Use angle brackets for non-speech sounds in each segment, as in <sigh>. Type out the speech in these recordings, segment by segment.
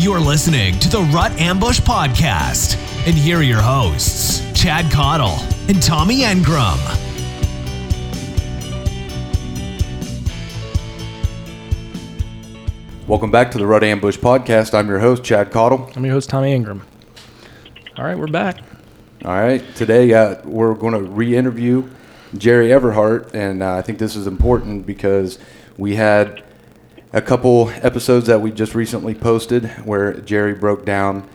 You're listening to the Rut Ambush Podcast. And here are your hosts, Chad Cottle and Tommy Engram. Welcome back to the Rut Ambush Podcast. I'm your host, Chad Cottle. I'm your host, Tommy Engram. All right, we're back. All right, today uh, we're going to re interview Jerry Everhart, and uh, I think this is important because we had a couple episodes that we just recently posted where Jerry broke down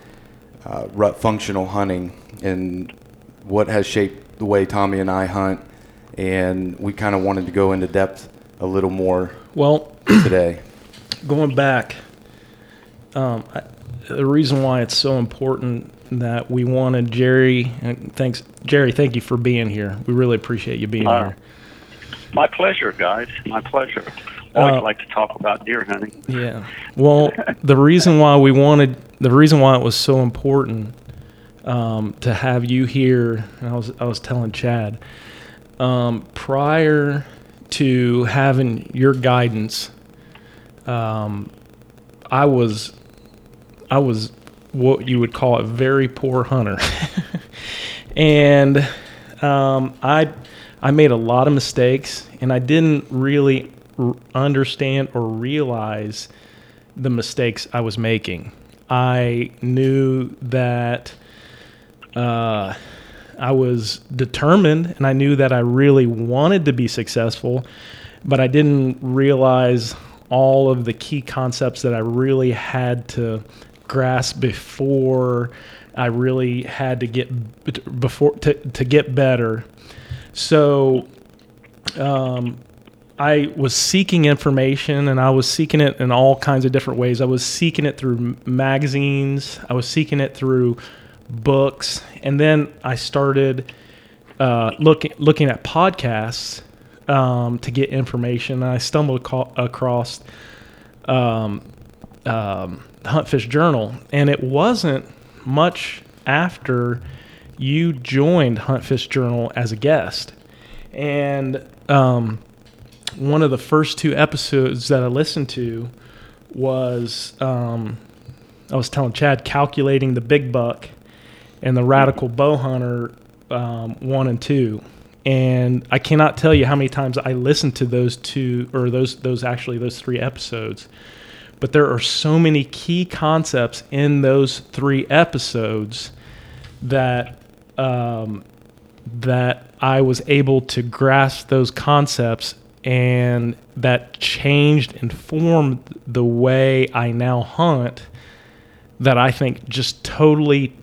uh, rut functional hunting and what has shaped the way Tommy and I hunt, and we kind of wanted to go into depth a little more Well, <coughs> today. going back, um, I, the reason why it's so important that we wanted Jerry, and thanks, Jerry, thank you for being here. We really appreciate you being Uh, here. My pleasure, guys. My pleasure. Always Uh, like to talk about deer hunting. Yeah. Well, <laughs> the reason why we wanted, the reason why it was so important um, to have you here, and I was I was telling Chad, um, prior to having your guidance, um, I was I was what you would call a very poor hunter, <laughs> and um, I I made a lot of mistakes, and I didn't really r- understand or realize the mistakes I was making. I knew that uh, I was determined, and I knew that I really wanted to be successful, but I didn't realize all of the key concepts that I really had to grasp before I really had to get before to, to get better. So um, I was seeking information and I was seeking it in all kinds of different ways. I was seeking it through magazines, I was seeking it through books, and then I started uh, looking looking at podcasts um, to get information. And I stumbled across um, um, the Hunt Fish Journal, and it wasn't much after you joined Hunt Fish Journal as a guest, and um, one of the first two episodes that I listened to was um, I was telling Chad calculating the big buck and the radical bow hunter um, one and two. And I cannot tell you how many times I listened to those two or those those actually those three episodes. But there are so many key concepts in those three episodes that um, that I was able to grasp those concepts and that changed and formed the way I now hunt that I think just totally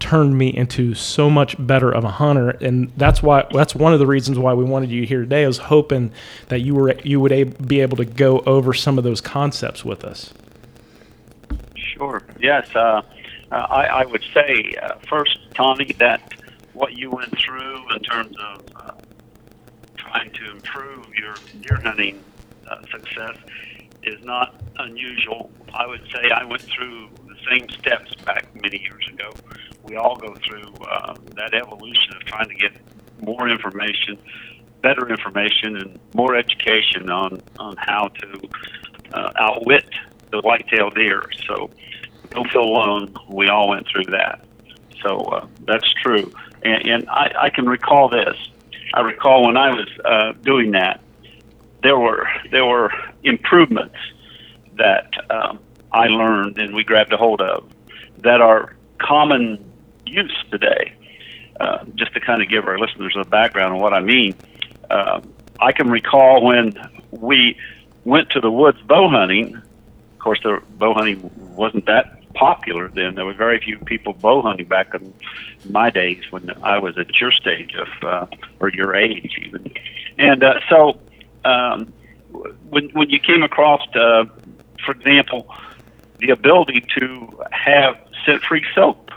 turned me into so much better of a hunter and that's why that's one of the reasons why we wanted you here today I was hoping that you were you would a, be able to go over some of those concepts with us Sure. Yes. Uh, uh, I, I would say uh, first, Tommy, that what you went through in terms of uh, trying to improve your deer hunting uh, success is not unusual. I would say I went through the same steps back many years ago. We all go through uh, that evolution of trying to get more information, better information, and more education on on how to uh, outwit the whitetail deer. So don't feel alone. We all went through that. So uh, that's true. And, and I, I can recall this. I recall when I was uh, doing that, there were there were improvements that um, I learned and we grabbed a hold of that are common use today. Uh, just to kind of give our listeners a background on what I mean, uh, I can recall when we went to the woods bow hunting. Of course, the bow hunting wasn't that popular then. There were very few people bow hunting back in my days when I was at your stage of, uh, or your age even. And uh, so, um, when when you came across, uh, for example, the ability to have scent-free soap,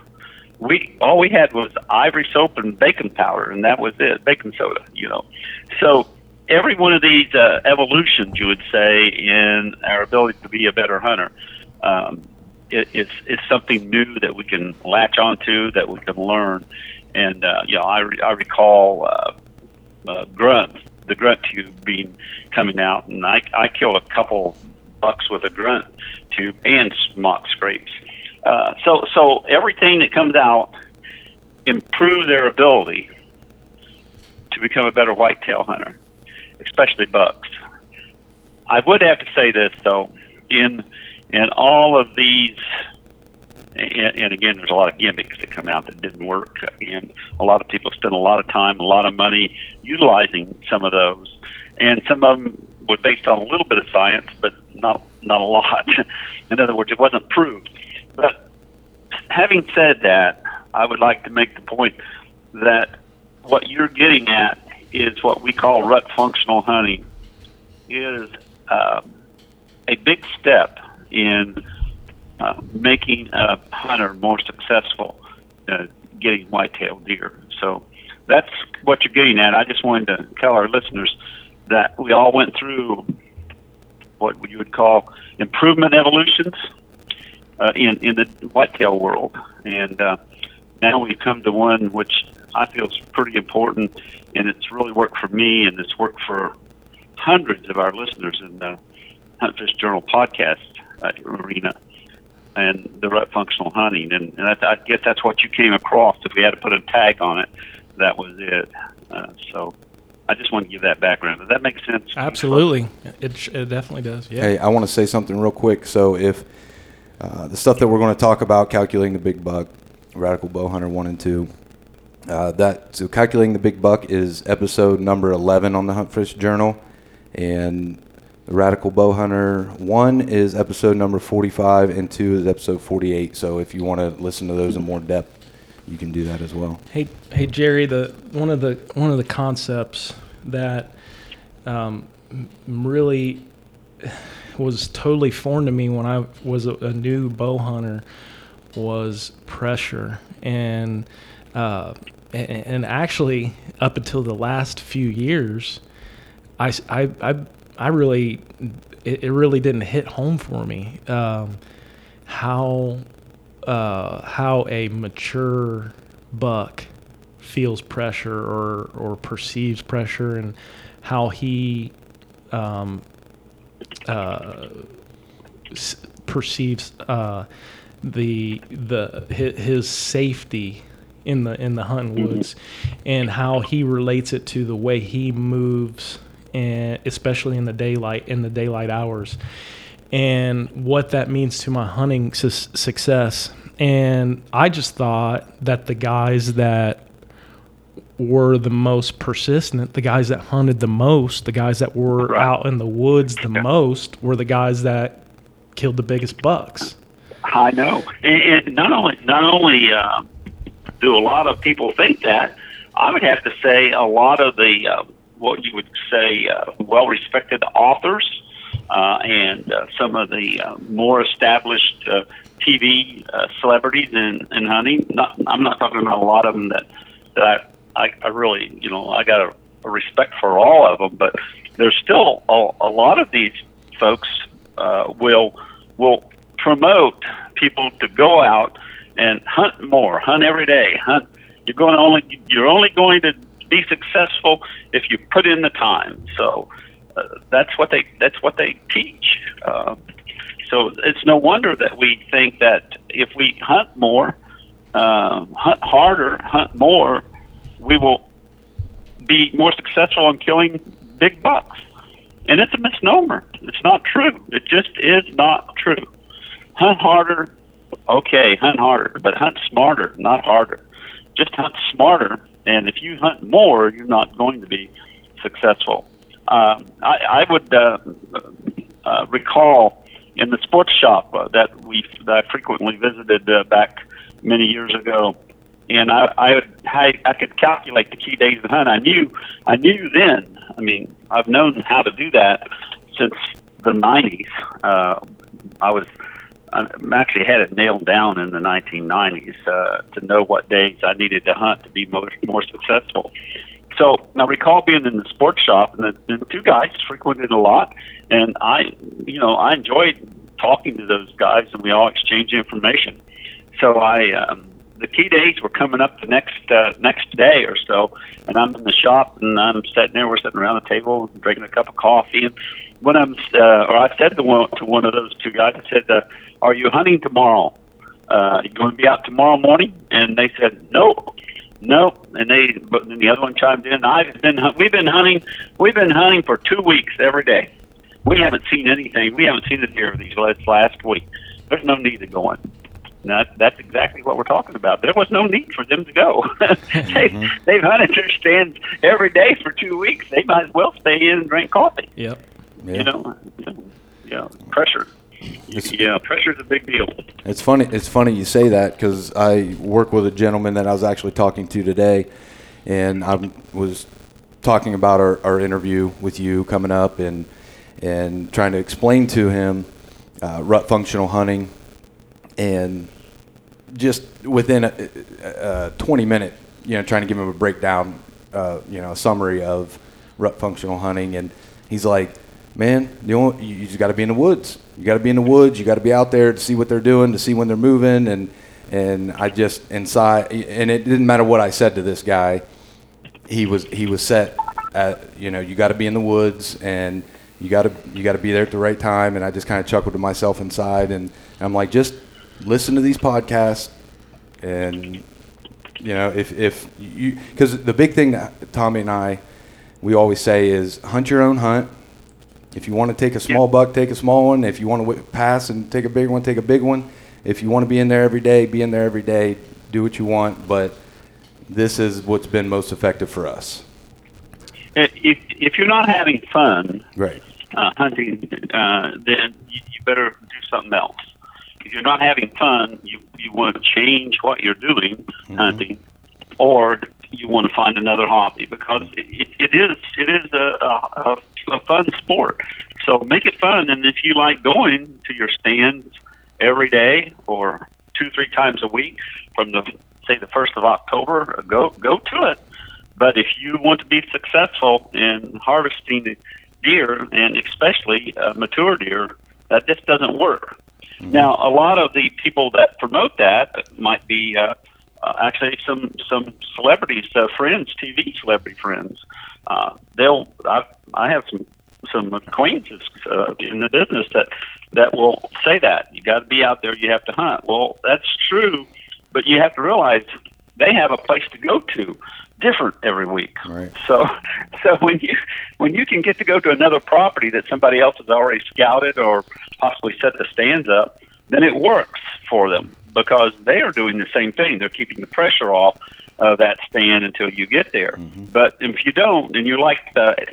we all we had was ivory soap and baking powder, and that was it, baking soda, you know. So every one of these uh, evolutions, you would say, in our ability to be a better hunter, um, it, it's it's something new that we can latch onto, that we can learn. And uh, you know, I, re- I recall uh, uh, grunt, the grunt tube being coming out, and I I killed a couple bucks with a grunt tube and mock scrapes. uh, so so everything that comes out improves their ability to become a better whitetail hunter, especially bucks. I would have to say this though, in in all of these, and, and again, there's a lot of gimmicks that come out that didn't work, and a lot of people spend a lot of time, a lot of money utilizing some of those, and some of them were based on a little bit of science, but not not a lot. <laughs> in other words, it wasn't proved. But having said that, I would like to make the point that what you're getting at is what we call rut functional hunting. Is uh, a big step in uh, making a hunter more successful uh, getting whitetail deer. So that's what you're getting at. I just wanted to tell our listeners that we all went through what you would call improvement evolutions uh, in in the whitetail world, and uh, now we've come to one which I feel is pretty important, and it's really worked for me, and it's worked for hundreds of our listeners in the Hunt Fish Journal podcast uh, arena and the rut functional hunting. And, and I, I guess that's what you came across. If we had to put a tag on it, that was it. Uh, so I just want to give that background. Does that make sense? Absolutely. It, it definitely does. Yeah. Hey, I want to say something real quick. So if uh, the stuff that we're going to talk about, calculating the big buck, Radical Bow Hunter 1 and 2, uh, that so calculating the big buck is episode number 11 on the Hunt Fish Journal, and the Radical Bow Hunter 1 is episode number 45, and 2 is episode 48. So if you want to listen to those in more depth, you can do that as well. Hey, hey, Jerry. The one of the one of the concepts that um, really was totally foreign to me when I was a, a new bow hunter was pressure and. Uh, and, actually, up until the last few years, I, I, I, I really, it, it really didn't hit home for me um, how uh, how a mature buck feels pressure or or perceives pressure and how he um, uh, s- perceives uh, the the hi- his safety in the in the hunting woods and how he relates it to the way he moves and especially in the daylight in the daylight hours. And what that means to my hunting su- success. And I just thought that the guys that were the most persistent, the guys that hunted the most, the guys that were out in the woods the most were the guys that killed the biggest bucks. I know, and, and not only not only uh, do a lot of people think that, I would have to say a lot of the uh, what you would say uh, well-respected authors uh, and uh, some of the uh, more established uh, TV uh, celebrities in, in hunting. Not, I'm not talking about a lot of them that that I, I, I really you know I got a, a respect for all of them, but there's still a, a lot of these folks uh, will will promote people to go out and hunt more, hunt every day, hunt. You're going only you're only going to be successful if you put in the time. So uh, that's what they that's what they teach. Uh, so it's no wonder that we think that if we hunt more, uh, hunt harder, hunt more, we will be more successful in killing big bucks. And it's a misnomer. It's not true. It just is not true. Hunt harder, okay, hunt harder, but hunt smarter, not harder. Just hunt smarter, and if you hunt more, you're not going to be successful. Um, I, I would uh, uh, recall in the sports shop uh, that we that I frequently visited uh, back many years ago, and I I, would, I I could calculate the key days of hunt. I knew I knew then. I mean, I've known how to do that since the '90s. Uh, I was I actually had it nailed down in the 1990s uh, to know what days I needed to hunt to be more more successful. So I recall being in the sports shop, and the, the two guys frequented a lot, and I, you know, I enjoyed talking to those guys, and we all exchanged information. So I, um, the key days were coming up the next uh, next day or so, and I'm in the shop, and I'm sitting there. We're sitting around the table, drinking a cup of coffee, and when I'm, uh, or I said to one to one of those two guys, I said, uh, "Are you hunting tomorrow?" uh, "You going to be out tomorrow morning?" And they said, "No, no." And they, but then the other one chimed in. I've been, we've been hunting, we've been hunting for two weeks every day. We haven't seen anything. We haven't seen a deer of these last last week. There's no need to go in. And that, that's exactly what we're talking about. There was no need for them to go. <laughs> they, They've hunted their stands every day for two weeks. They might as well stay in and drink coffee. Yep. Yeah. You know, yeah, pressure. It's- Yeah, pressure's a big deal. It's funny. It's funny you say that because I work with a gentleman that I was actually talking to today, and I was talking about our, our interview with you coming up, and and trying to explain to him uh, rut functional hunting, and just within a, a, a 20 minute, you know, trying to give him a breakdown, uh, you know, a summary of rut functional hunting, and he's like, "Man, the only, you, just got to be in the woods. You got to be in the woods. You got to be out there to see what they're doing, to see when they're moving." And and I just inside, and it didn't matter what I said to this guy. He was he was set at you know you got to be in the woods and you got to you got to be there at the right time. And I just kind of chuckled to myself inside, and I'm like, just listen to these podcasts and you know if if you because the big thing that Tommy and I we always say is hunt your own hunt. If you want to take a small buck, take a small one. If you want to pass and take a big one, take a big one. If you want to be in there every day, be in there every day. Do what you want, but this is what's been most effective for us. If if you're not having fun Right. uh, hunting, uh, then you, you better do something else. If you're not having fun, you you want to change what you're doing hunting, or you want to find another hobby because it, it is it is a, a, a fun sport. So make it fun, and if you like going to your stands every day or two three times a week from the say the first of October, go go to it. But if you want to be successful in harvesting deer, and especially uh, mature deer, that just doesn't work. Now, a lot of the people that promote that might be uh, uh, actually some some celebrities, uh, friends, TV celebrity friends. Uh, they'll I, I have some some acquaintances uh, in the business that that will say that you got to be out there, you have to hunt. Well, that's true, but you have to realize they have a place to go to different every week. Right. So, <laughs> so when you when you can get to go to another property that somebody else has already scouted or possibly set the stands up, then it works for them because they are doing the same thing. They're keeping the pressure off of that stand until you get there. But if you don't, and you're like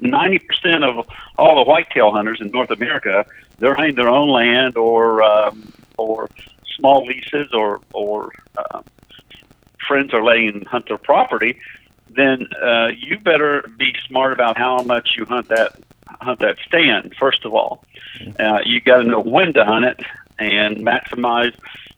ninety percent of all the whitetail hunters in North America, they're hunting their own land or um, or small leases or or uh, friends are letting them hunt their property, then uh, you better be smart about how much you hunt that hunt that stand. First of all, uh, you got to know when to hunt it and maximize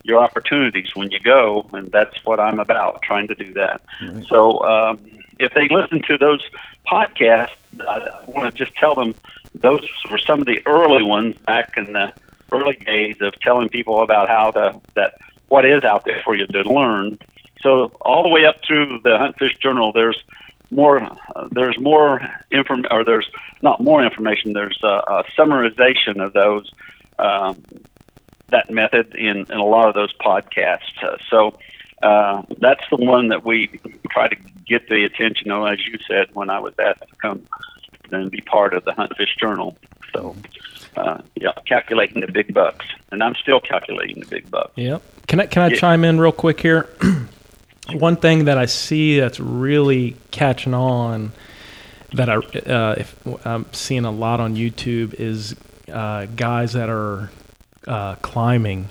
your opportunities when you go, and that's what I'm about, trying to do that. So um, if they listen to those podcasts, I want to just tell them those were some of the early ones back in the early days of telling people about how to that what is out there for you to learn. So all the way up through the Hunt Fish Journal, there's more. Uh, there's more inform or there's not more information. There's a, a summarization of those um, that method in, in a lot of those podcasts. Uh, so uh, that's the one that we try to get the attention of, as you said, when I was asked to come and be part of the Hunt Fish Journal. So. Uh, yeah, calculating the big bucks, and I'm still calculating the big bucks. Yep. Can I can I Yeah. chime in real quick here? <clears throat> One thing that I see that's really catching on that I uh, if I'm seeing a lot on YouTube is uh, guys that are uh, climbing,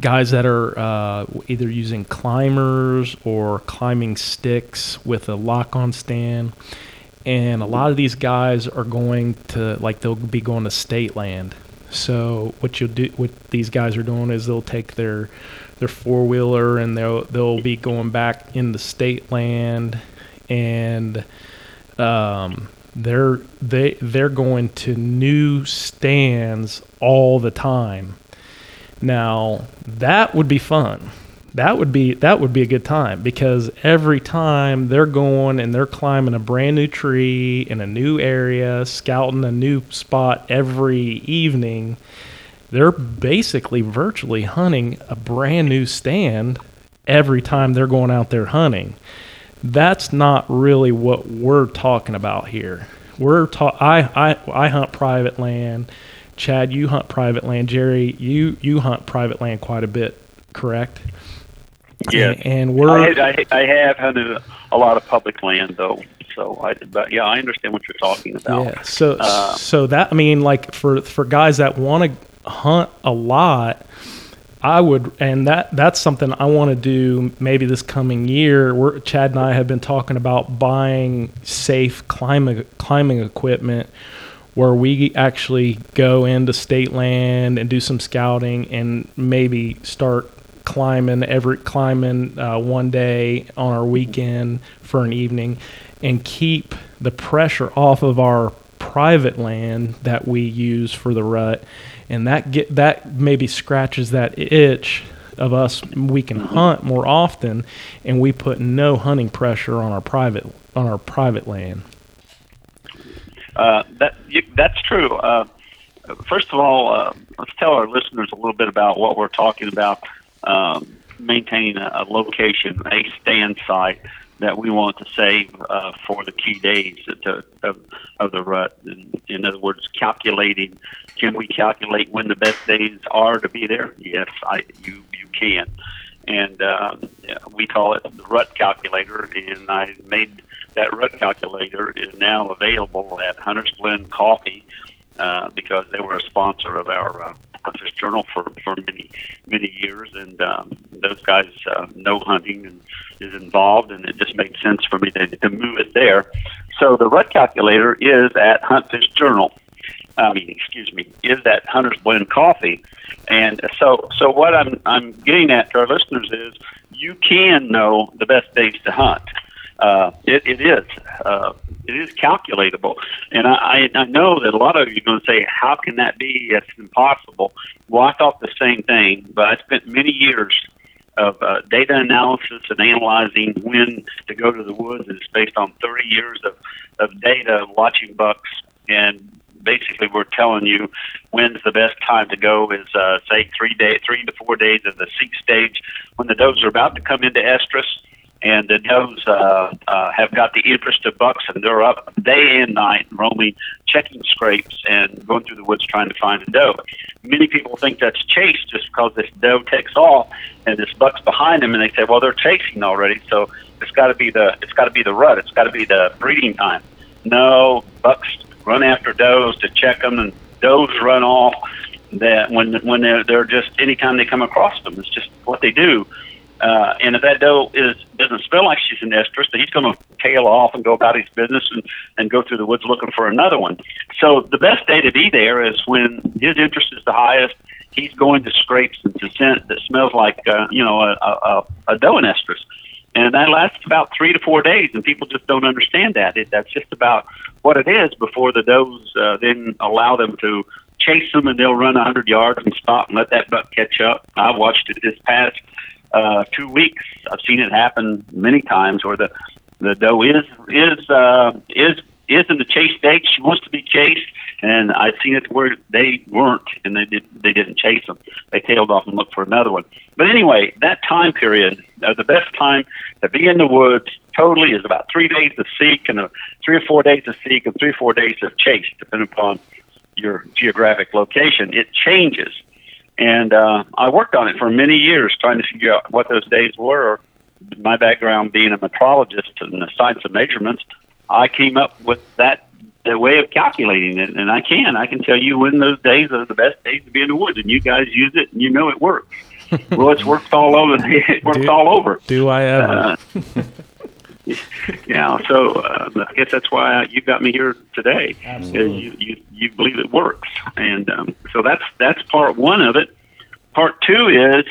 guys that are uh, either using climbers or climbing sticks with a lock-on stand. And a lot of these guys are going to like they'll be going to state land. So what you'll do, what these guys are doing is they'll take their their four wheeler and they'll they'll be going back in the state land, and um, they're they they're going to new stands all the time. Now that would be fun. That would be that would be a good time because every time they're going and they're climbing a brand new tree in a new area, scouting a new spot every evening, they're basically virtually hunting a brand new stand every time they're going out there hunting. That's not really what we're talking about here. We're ta- I, I I hunt private land. Chad, you hunt private land. Jerry, you you hunt private land quite a bit, correct? Yeah, And, and we're I, I, I have hunted a lot of public land though, so I but yeah, I understand what you're talking about. Yeah. So Uh, so that I mean, like for for guys that want to hunt a lot, I would, and that that's something I want to do maybe this coming year. We're, Chad and I have been talking about buying safe climbing climbing equipment. Where we actually go into state land and do some scouting and maybe start climbing every climbing uh, one day on our weekend for an evening and keep the pressure off of our private land that we use for the rut and that get that maybe scratches that itch of us we can hunt more often and we put no hunting pressure on our private on our private land Uh, that you, that's true. Uh, first of all, uh, let's tell our listeners a little bit about what we're talking about. Um, maintaining a, a location, a stand site that we want to save uh, for the key days to, of, of the rut. In, in other words, calculating. Can we calculate when the best days are to be there? Yes, I you you can. And uh, we call it the rut calculator, and I made that rut calculator is now available at Hunter's Blend Coffee uh, because they were a sponsor of our uh, Hunter's Journal for, for many many years, and um, those guys uh, know hunting and is involved, and it just made sense for me to, to move it there. So the rut calculator is at Huntfish Journal. I mean, excuse me, is that Hunter's Blend Coffee, and so so what I'm I'm getting at to our listeners is you can know the best days to hunt uh, it, it is. Uh, it is calculatable. And I, I, know that a lot of you are going to say, how can that be? It's impossible. Well, I thought the same thing, but I spent many years of uh, data analysis and analyzing when to go to the woods. It's based on 30 years of, of data watching bucks. And basically, we're telling you when's the best time to go is, uh, say, three, day, three to four days of the seek stage when the does are about to come into estrus and the does uh, uh, have got the interest of bucks, and they're up day and night roaming, checking scrapes, and going through the woods trying to find a doe. Many people think that's chase just because this doe takes off and this buck's behind them, and they say, well, they're chasing already, so it's got to be the it's got to be the rut, it's got to be the breeding time. No, bucks run after does to check them, and does run off. That when when they're they're just anytime they come across them, it's just what they do. Uh, and if that doe is doesn't smell like she's an estrus, then he's going to tail off and go about his business and, and go through the woods looking for another one. So the best day to be there is when his interest is the highest. He's going to scrapes and to scent that smells like uh, you know a, a, a doe and estrus, and that lasts about three to four days. And people just don't understand that. It, that's just about what it is before the does uh, then allow them to chase them and they'll run a hundred yards and stop and let that buck catch up. I watched it this past uh, two weeks. I've seen it happen many times where the the doe is is uh, is is in the chase stage. She wants to be chased, and I've seen it where they weren't, and they did they didn't chase them. They tailed off and looked for another one. But anyway, that time period, uh, the best time to be in the woods totally is about three days to seek and a, three or four days to seek and three or four days of chase, depending upon your geographic location. It changes and uh, I worked on it for many years, trying to figure out what those days were. My background being a metrologist and the science of measurements, I came up with that the way of calculating it, and I can. I can tell you when those days are the best days to be in the woods, and you guys use it, and you know it works. <laughs> well, it's worked all over. <laughs> It works Do- all over. do i ever Uh, <laughs> <laughs> yeah, so uh, I guess that's why you got me here today. Absolutely. You, you you believe it works, and um, so that's that's part one of it. Part two is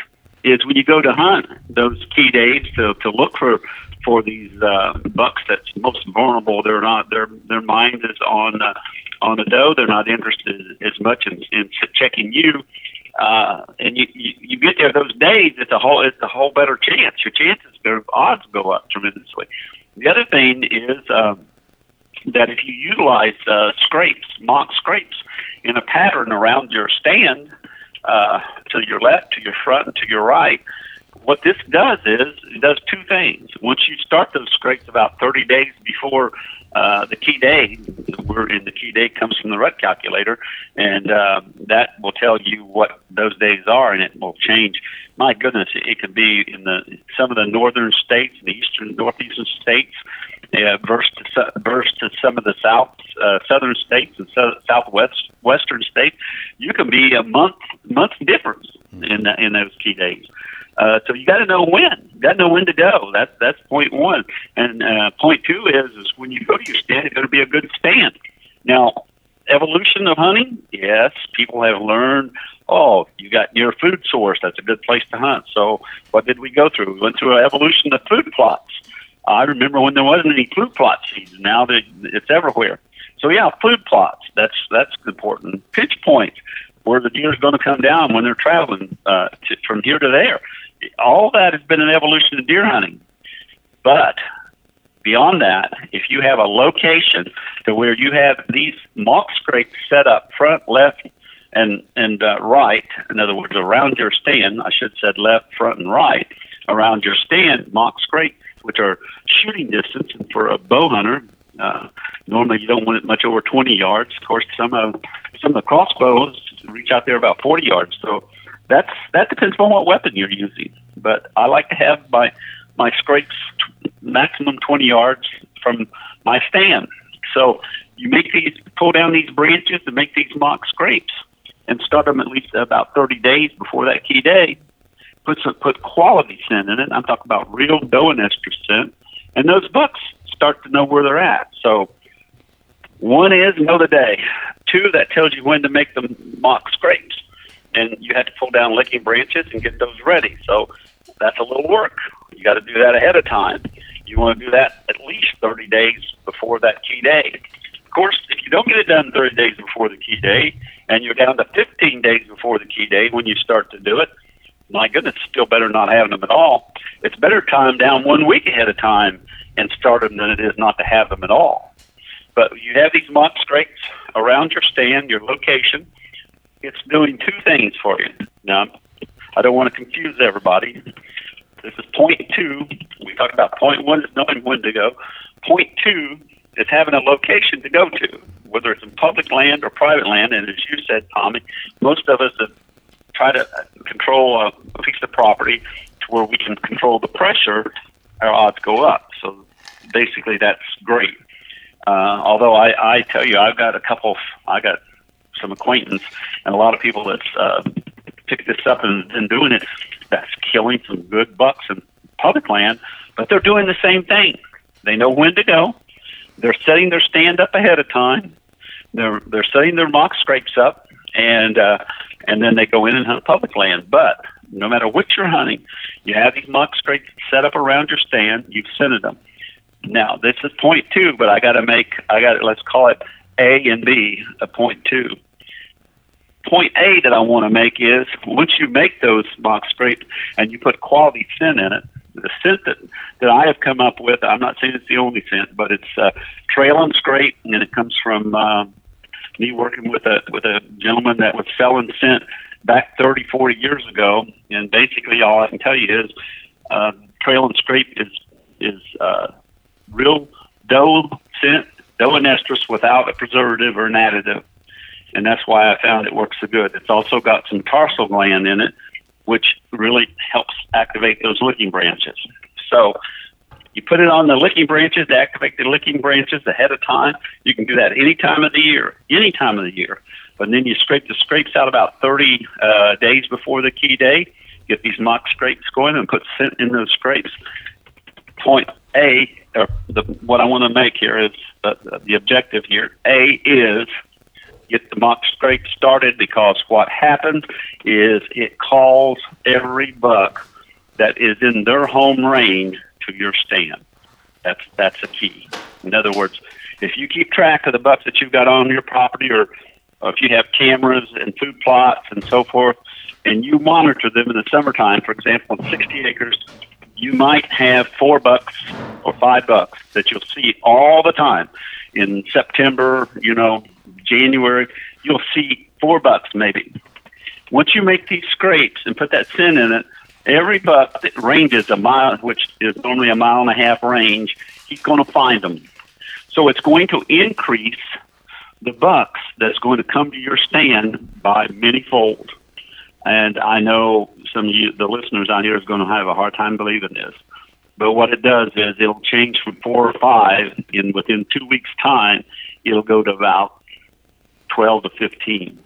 is when you go to hunt those key days to, to look for for these uh, bucks that's most vulnerable. They're not their their mind is on uh, on the doe. They're not interested as much in, in checking you. Uh, and you, you you get there those days, it's a whole it's a whole better chance. Your chances, their odds go up tremendously. The other thing is um, that if you utilize uh, scrapes, mock scrapes, in a pattern around your stand, uh, to your left, to your front, to your right. What this does is it does two things. Once you start those scrapes about 30 days before uh, the key day, we're in the key day comes from the rut calculator, and uh, that will tell you what those days are, and it will change. My goodness, it could be in the some of the northern states, the eastern, northeastern states, uh, versus to, versus to some of the south uh, southern states and so, southwest western states. You can be a month month difference in the, in those key days. Uh, so you got to know when. You got to know when to go. That's that's point one. And uh, point two is is when you go to your stand, it's going to be a good stand. Now, evolution of hunting. Yes, people have learned. Oh, you got near food source. That's a good place to hunt. So, what did we go through? We went through an evolution of food plots. I remember when there wasn't any food plot season. Now that it's everywhere. So yeah, food plots. That's that's important. Pitch points, where the deer is going to come down when they're traveling uh, to, from here to there all that has been an evolution of deer hunting. But beyond that, if you have a location to where you have these mock scrapes set up front, left, and and uh, right, in other words, around your stand, I should said left, front, and right, around your stand, mock scrapes, which are shooting distance, and for a bow hunter, uh, normally you don't want it much over 20 yards. Of course, some of some of the crossbows reach out there about 40 yards. So that's that depends on what weapon you're using. But I like to have my my scrapes t- maximum 20 yards from my stand. So you make these pull down these branches and make these mock scrapes and start them at least about 30 days before that key day. Put some put quality scent in it. I'm talking about real doe and estrus scent, and those bucks start to know where they're at. So one is know the day. Two, that tells you when to make the mock scrapes and you had to pull down licking branches and get those ready. So that's a little work. You got to do that ahead of time. You want to do that at least 30 days before that key day. Of course, if you don't get it done 30 days before the key day, and you're down to 15 days before the key day when you start to do it, my goodness, still better not having them at all. It's better time down one week ahead of time and start them than it is not to have them at all. But you have these mock scrapes around your stand, your location, it's doing two things for you. Now, I don't want to confuse everybody. This is point two. We talked about point one is knowing when to go. Point two is having a location to go to, whether it's in public land or private land. And as you said, Tommy, most of us that try to control a, a piece of property to where we can control the pressure, our odds go up. So basically, that's great. Uh, although I, I tell you, I've got a couple. I got some acquaintance and a lot of people that's uh, picked this up and, and doing it that's killing some good bucks in public land, but they're doing the same thing. They know when to go. They're setting their stand up ahead of time. They're they're setting their mock scrapes up, and uh, and then they go in and hunt public land. But no matter what you're hunting, you have these mock scrapes set up around your stand. You've scented them. Now this is point two, but I got to make I got let's call it A and B a point two point A that I want to make is once you make those mock scrapes and you put quality scent in it, the scent that, that I have come up with, I'm not saying it's the only scent, but it's uh, trail and scrape, and it comes from uh, me working with a with a gentleman that was selling scent back 30, 40 years ago, and basically all I can tell you is uh, trail and scrape is is uh, real doe scent, doe and estrus without a preservative or an additive and that's why I found it works so good. It's also got some tarsal gland in it, which really helps activate those licking branches. So you put it on the licking branches to activate the licking branches ahead of time. You can do that any time of the year, any time of the year. But then you scrape the scrapes out about 30 uh, days before the key day. Get these mock scrapes going and put scent in those scrapes. Point A, or the, what I want to make here is uh, the objective here. A is get the mock scrape started because what happens is it calls every buck that is in their home range to your stand. That's that's a key. In other words, if you keep track of the bucks that you've got on your property, or, or if you have cameras and food plots and so forth, and you monitor them in the summertime, for example, on 60 acres, you might have four bucks or five bucks that you'll see all the time in September, you know, January, you'll see four bucks maybe. Once you make these scrapes and put that sin in it, every buck that ranges a mile, which is normally a mile and a half range, he's going to find them. So it's going to increase the bucks that's going to come to your stand by many fold. And I know some of you, the listeners out here, is going to have a hard time believing this. But what it does is it'll change from four or five in within two weeks' time. It'll go to about twelve to 15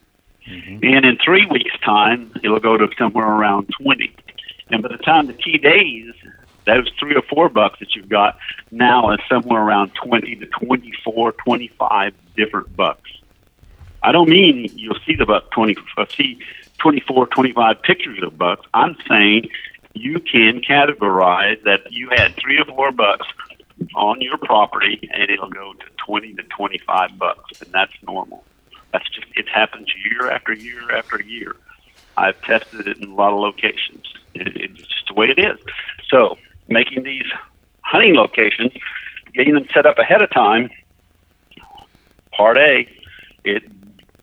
mm-hmm. and in three weeks' time, it'll go to somewhere around twenty. And by the time the key days, those three or four bucks that you've got now is somewhere around 20 to 24, 25 different bucks. I don't mean you'll see the buck 20, uh, see 24, 25 pictures of bucks. I'm saying you can categorize that you had three or four bucks on your property and it'll go to 20 to 25 bucks and that's normal. That's just, it happens year after year after year. I've tested it in a lot of locations. It, it's just the way it is. So making these hunting locations, getting them set up ahead of time, part A, it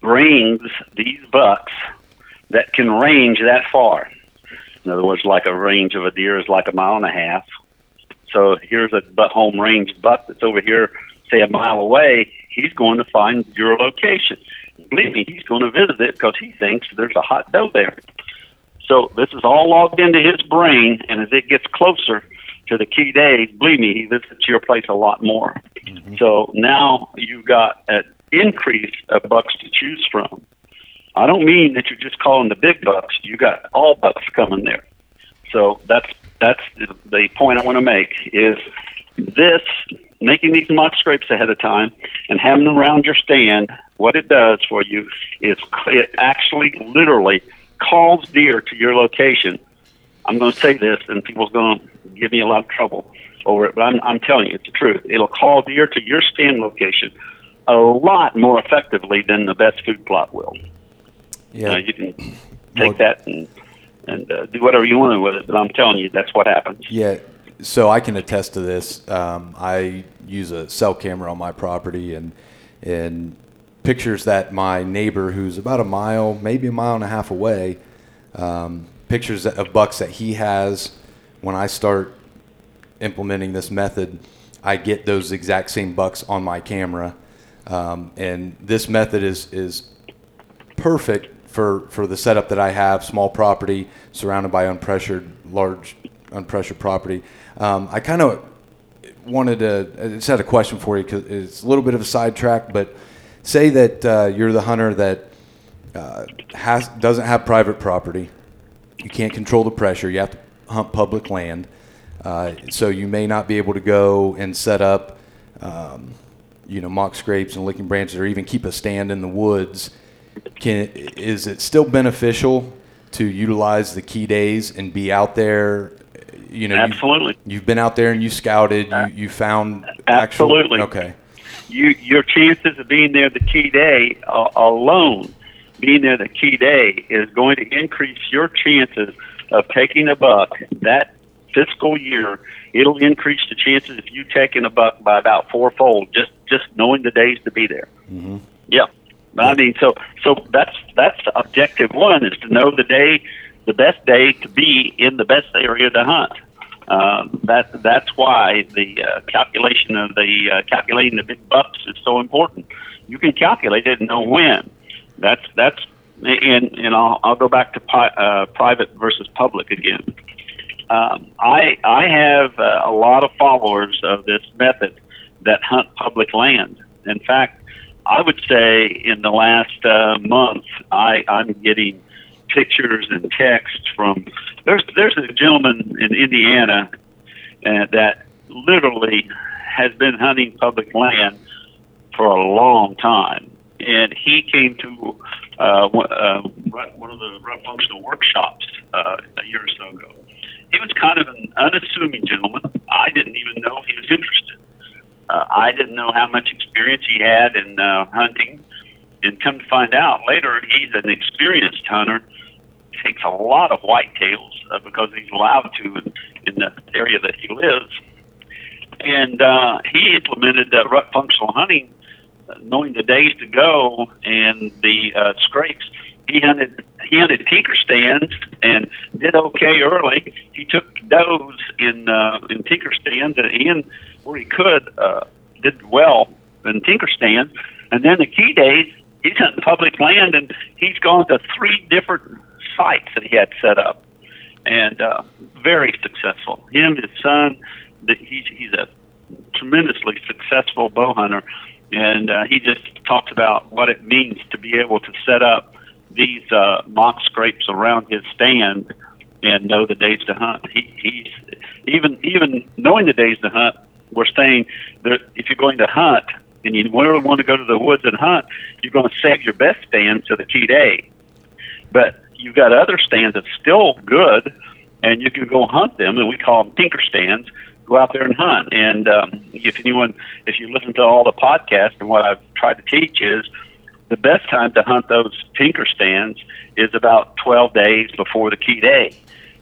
brings these bucks that can range that far. In other words, like a range of a deer is like a mile and a half. So here's a home range buck that's over here, say a mile away. He's going to find your location. Believe me, he's going to visit it because he thinks there's a hot doe there. So this is all logged into his brain, and as it gets closer to the key days, believe me, he visits your place a lot more. Mm-hmm. So now you've got an increase of bucks to choose from. I don't mean that you're just calling the big bucks. You got all bucks coming there. So that's that's the point I want to make is this making these mock scrapes ahead of time and having them around your stand. What it does for you is it actually literally calls deer to your location. I'm going to say this, and people's going to give me a lot of trouble over it, but I'm, I'm telling you, it's the truth. It'll call deer to your stand location a lot more effectively than the best food plot will. Yeah, uh, you can take that and and uh, do whatever you want with it, but I'm telling you, that's what happens. Yeah, so I can attest to this. Um, I use a cell camera on my property, and and pictures that my neighbor, who's about a mile, maybe a mile and a half away, um, pictures of bucks that he has. When I start implementing this method, I get those exact same bucks on my camera, um, and this method is is perfect for for the setup that I have. Small property surrounded by unpressured, large unpressured property. Um, I kind of wanted to. I just had a question for you because it's a little bit of a sidetrack, but say that uh, you're the hunter that uh, has doesn't have private property. You can't control the pressure. You have to hunt public land, uh, so you may not be able to go and set up, um, you know, mock scrapes and licking branches, or even keep a stand in the woods. Can is it still beneficial to utilize the key days and be out there? You know, absolutely. You've, you've been out there and you scouted. You, you found absolutely actual, okay you your chances of being there the key day uh, alone, being there the key day is going to increase your chances of taking a buck that fiscal year. It'll increase the chances of you taking a buck by about fourfold just just knowing the days to be there. Mm-hmm. Yeah. I mean, so so that's that's objective one is to know the day, the best day to be in the best area to hunt. Um, that that's why the uh, calculation of the uh, calculating the big bucks is so important. You can calculate it and know when. That's that's and and I'll I'll go back to pi, uh, private versus public again. Um, I I have uh, a lot of followers of this method that hunt public land. In fact, I would say in the last uh, month I I'm getting pictures and text from there's there's a gentleman in Indiana uh, that literally has been hunting public land for a long time, and he came to uh, uh, one of the functional workshops uh, a year or so ago. He was kind of an unassuming gentleman. I didn't even know he was interested. Uh, I didn't know how much experience he had in uh, hunting, and come to find out later, he's an experienced hunter takes a lot of whitetails uh, because he's allowed to in, in the area that he lives. And uh, he implemented uh, rut functional hunting, uh, knowing the days to go and the uh, scrapes. he hunted he hunted tinker stands and did okay early. He took does in uh, in tinker stands and in where he could uh, did well in tinker stands. And then the key days, he's hunting public land and he's gone to three different sites that he had set up, and uh, very successful. Him, his son, he's he's a tremendously successful bow hunter, and uh, he just talks about what it means to be able to set up these uh, mock scrapes around his stand and know the days to hunt. He, he's even even knowing the days to hunt. We're saying that if you're going to hunt and you really want to go to the woods and hunt, you're going to save your best stand to the key day. But you've got other stands that's still good, and you can go hunt them, and we call them tinker stands. Go out there and hunt. And um, if anyone, if you listen to all the podcasts, and what I've tried to teach is the best time to hunt those tinker stands is about 12 days before the key day.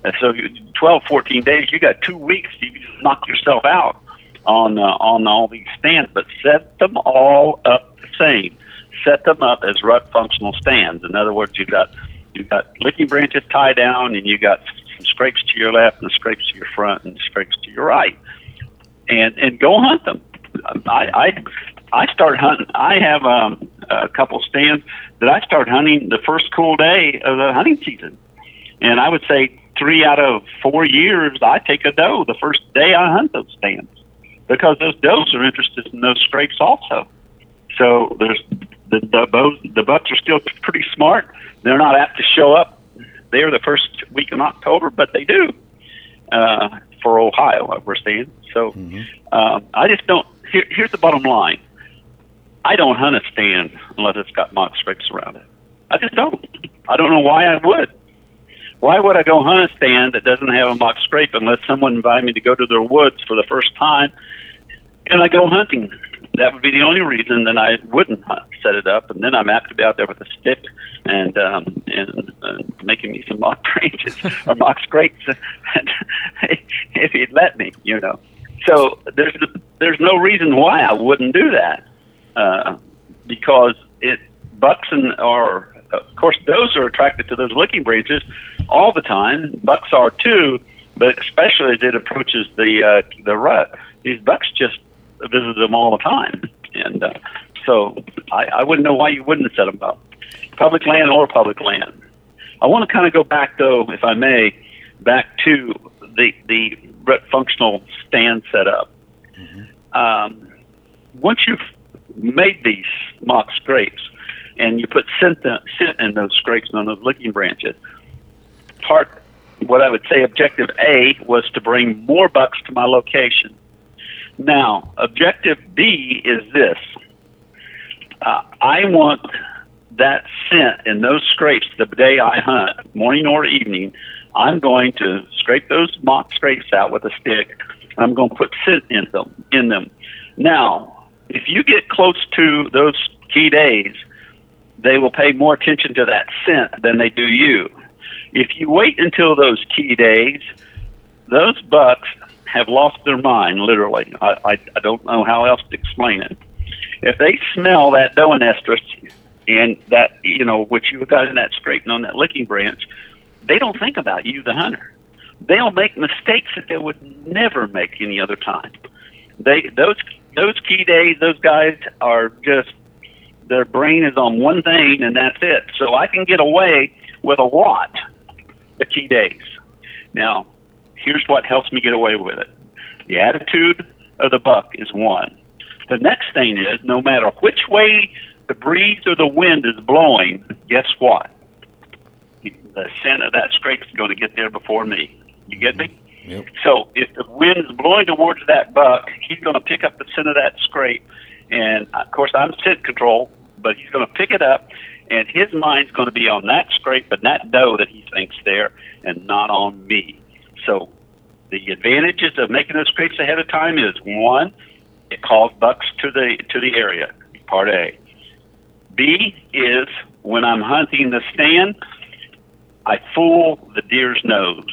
And so, you, 12, 14 days, you got two weeks. You just knock yourself out on uh, on all these stands, but set them all up the same. Set them up as rut functional stands. In other words, you've got you've got licking branches tied down, and you got some scrapes to your left and scrapes to your front and scrapes to your right, and and go hunt them. I I, I start hunting. I have um, a couple stands that I start hunting the first cool day of the hunting season, and I would say three out of four years I take a doe the first day I hunt those stands because those does are interested in those scrapes also. So there's the the, bows, the bucks are still pretty smart. They're not apt to show up there the first week in October, but they do uh, for Ohio. We're saying so. Mm-hmm. Uh, I just don't. Here, here's the bottom line. I don't hunt a stand unless it's got mock scrapes around it. I just don't. I don't know why I would. Why would I go hunt a stand that doesn't have a mock scrape unless someone invited me to go to their woods for the first time and I go hunting? That would be the only reason that I wouldn't set it up, and then I'm apt to be out there with a stick and um, and uh, making me some mock <laughs> branches or mock scrapes, <laughs> if he'd let me, you know. So there's there's no reason why I wouldn't do that, uh, because it bucks and are of course those are attracted to those licking branches all the time. Bucks are too, but especially as it approaches the uh, the rut, these bucks just visit them all the time, and uh, so I, I wouldn't know why you wouldn't set them up, public land or public land. I want to kind of go back though, if I may, back to the the functional stand setup. Mm-hmm. Um, once you've made these mock scrapes, and you put scent, scent in those scrapes and on those licking branches. Part, what I would say, objective A was to bring more bucks to my location. Now, objective B is this: uh, I want that scent in those scrapes the day I hunt, morning or evening. I'm going to scrape those mock scrapes out with a stick. I'm going to put scent in them. In them. Now, if you get close to those key days, they will pay more attention to that scent than they do you. If you wait until those key days, those bucks have lost their mind, literally. I, I, I don't know how else to explain it. If they smell that doe estrus and that, you know, what you got in that scraping on that licking branch, they don't think about you, the hunter. They'll make mistakes that they would never make any other time. They those those key days, those guys are just their brain is on one thing and that's it. So I can get away with a lot the key days. Now, here's what helps me get away with it. The attitude of the buck is one. The next thing is no matter which way the breeze or the wind is blowing, guess what? The scent of that scrape is going to get there before me. You get me? Yep. So if the wind is blowing towards that buck, he's going to pick up the scent of that scrape. And of course, I'm scent control, but he's going to pick it up, and his mind's going to be on that scrape and that doe that he thinks there, and not on me. So the advantages of making those scrapes ahead of time is one, it calls bucks to the to the area. Part A. B is when I'm hunting the stand, I fool the deer's nose.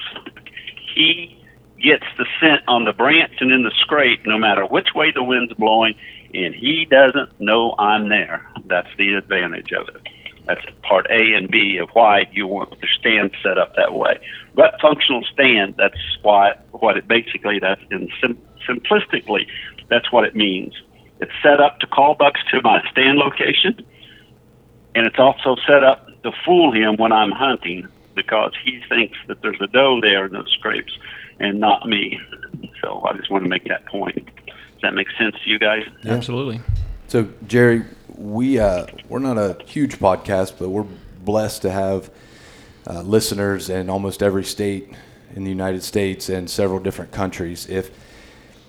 He gets the scent on the branch and in the scrape, no matter which way the wind's blowing, and he doesn't know I'm there. That's the advantage of it. That's part A and B of why you want the stand set up that way. But functional stand, that's why what it basically that's in sim- simplistically, that's what it means. It's set up to call bucks to my stand location, and it's also set up to fool him when I'm hunting because he thinks that there's a doe there in those scrapes and not me. So I just want to make that point. Does that make sense to you guys? Absolutely. So Jerry, we uh, we're not a huge podcast, but we're blessed to have uh, listeners in almost every state in the United States and several different countries. If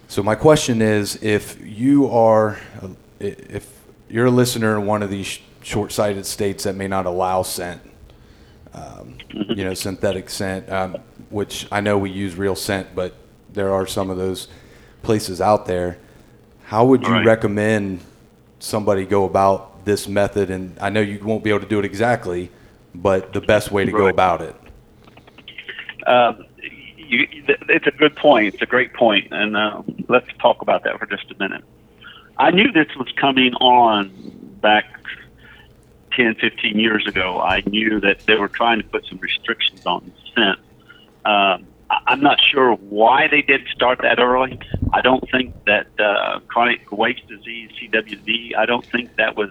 so, my question is, if you are if you're a listener in one of these short-sighted states that may not allow scent, um, you know, synthetic scent, um, which I know we use real scent, but there are some of those places out there. How would you Right. recommend somebody go about this method? And I know you won't be able to do it exactly, but the best way to go about it. Um, you, it's a good point. It's a great point, and uh, let's talk about that for just a minute. I knew this was coming on back 10, 15 years ago. I knew that they were trying to put some restrictions on the scent. Um, I'm not sure why they did start that early. I don't think that uh, chronic waste disease, CWD, I don't think that was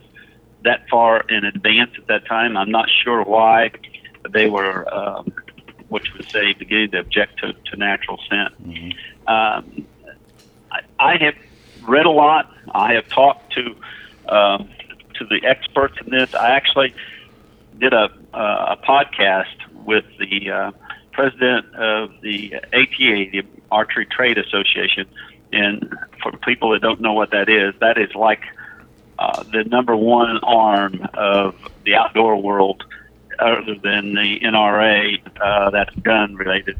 that far in advance at that time. I'm not sure why they were, um, which would say, beginning to object to, to natural scent. Um, I, I have read a lot. I have talked to um, to the experts in this. I actually did a uh, a podcast with the uh, president of the ATA, the Archery Trade Association, and for people that don't know what that is, that is like uh, the number one arm of the outdoor world, other than the NRA, uh, that's gun related.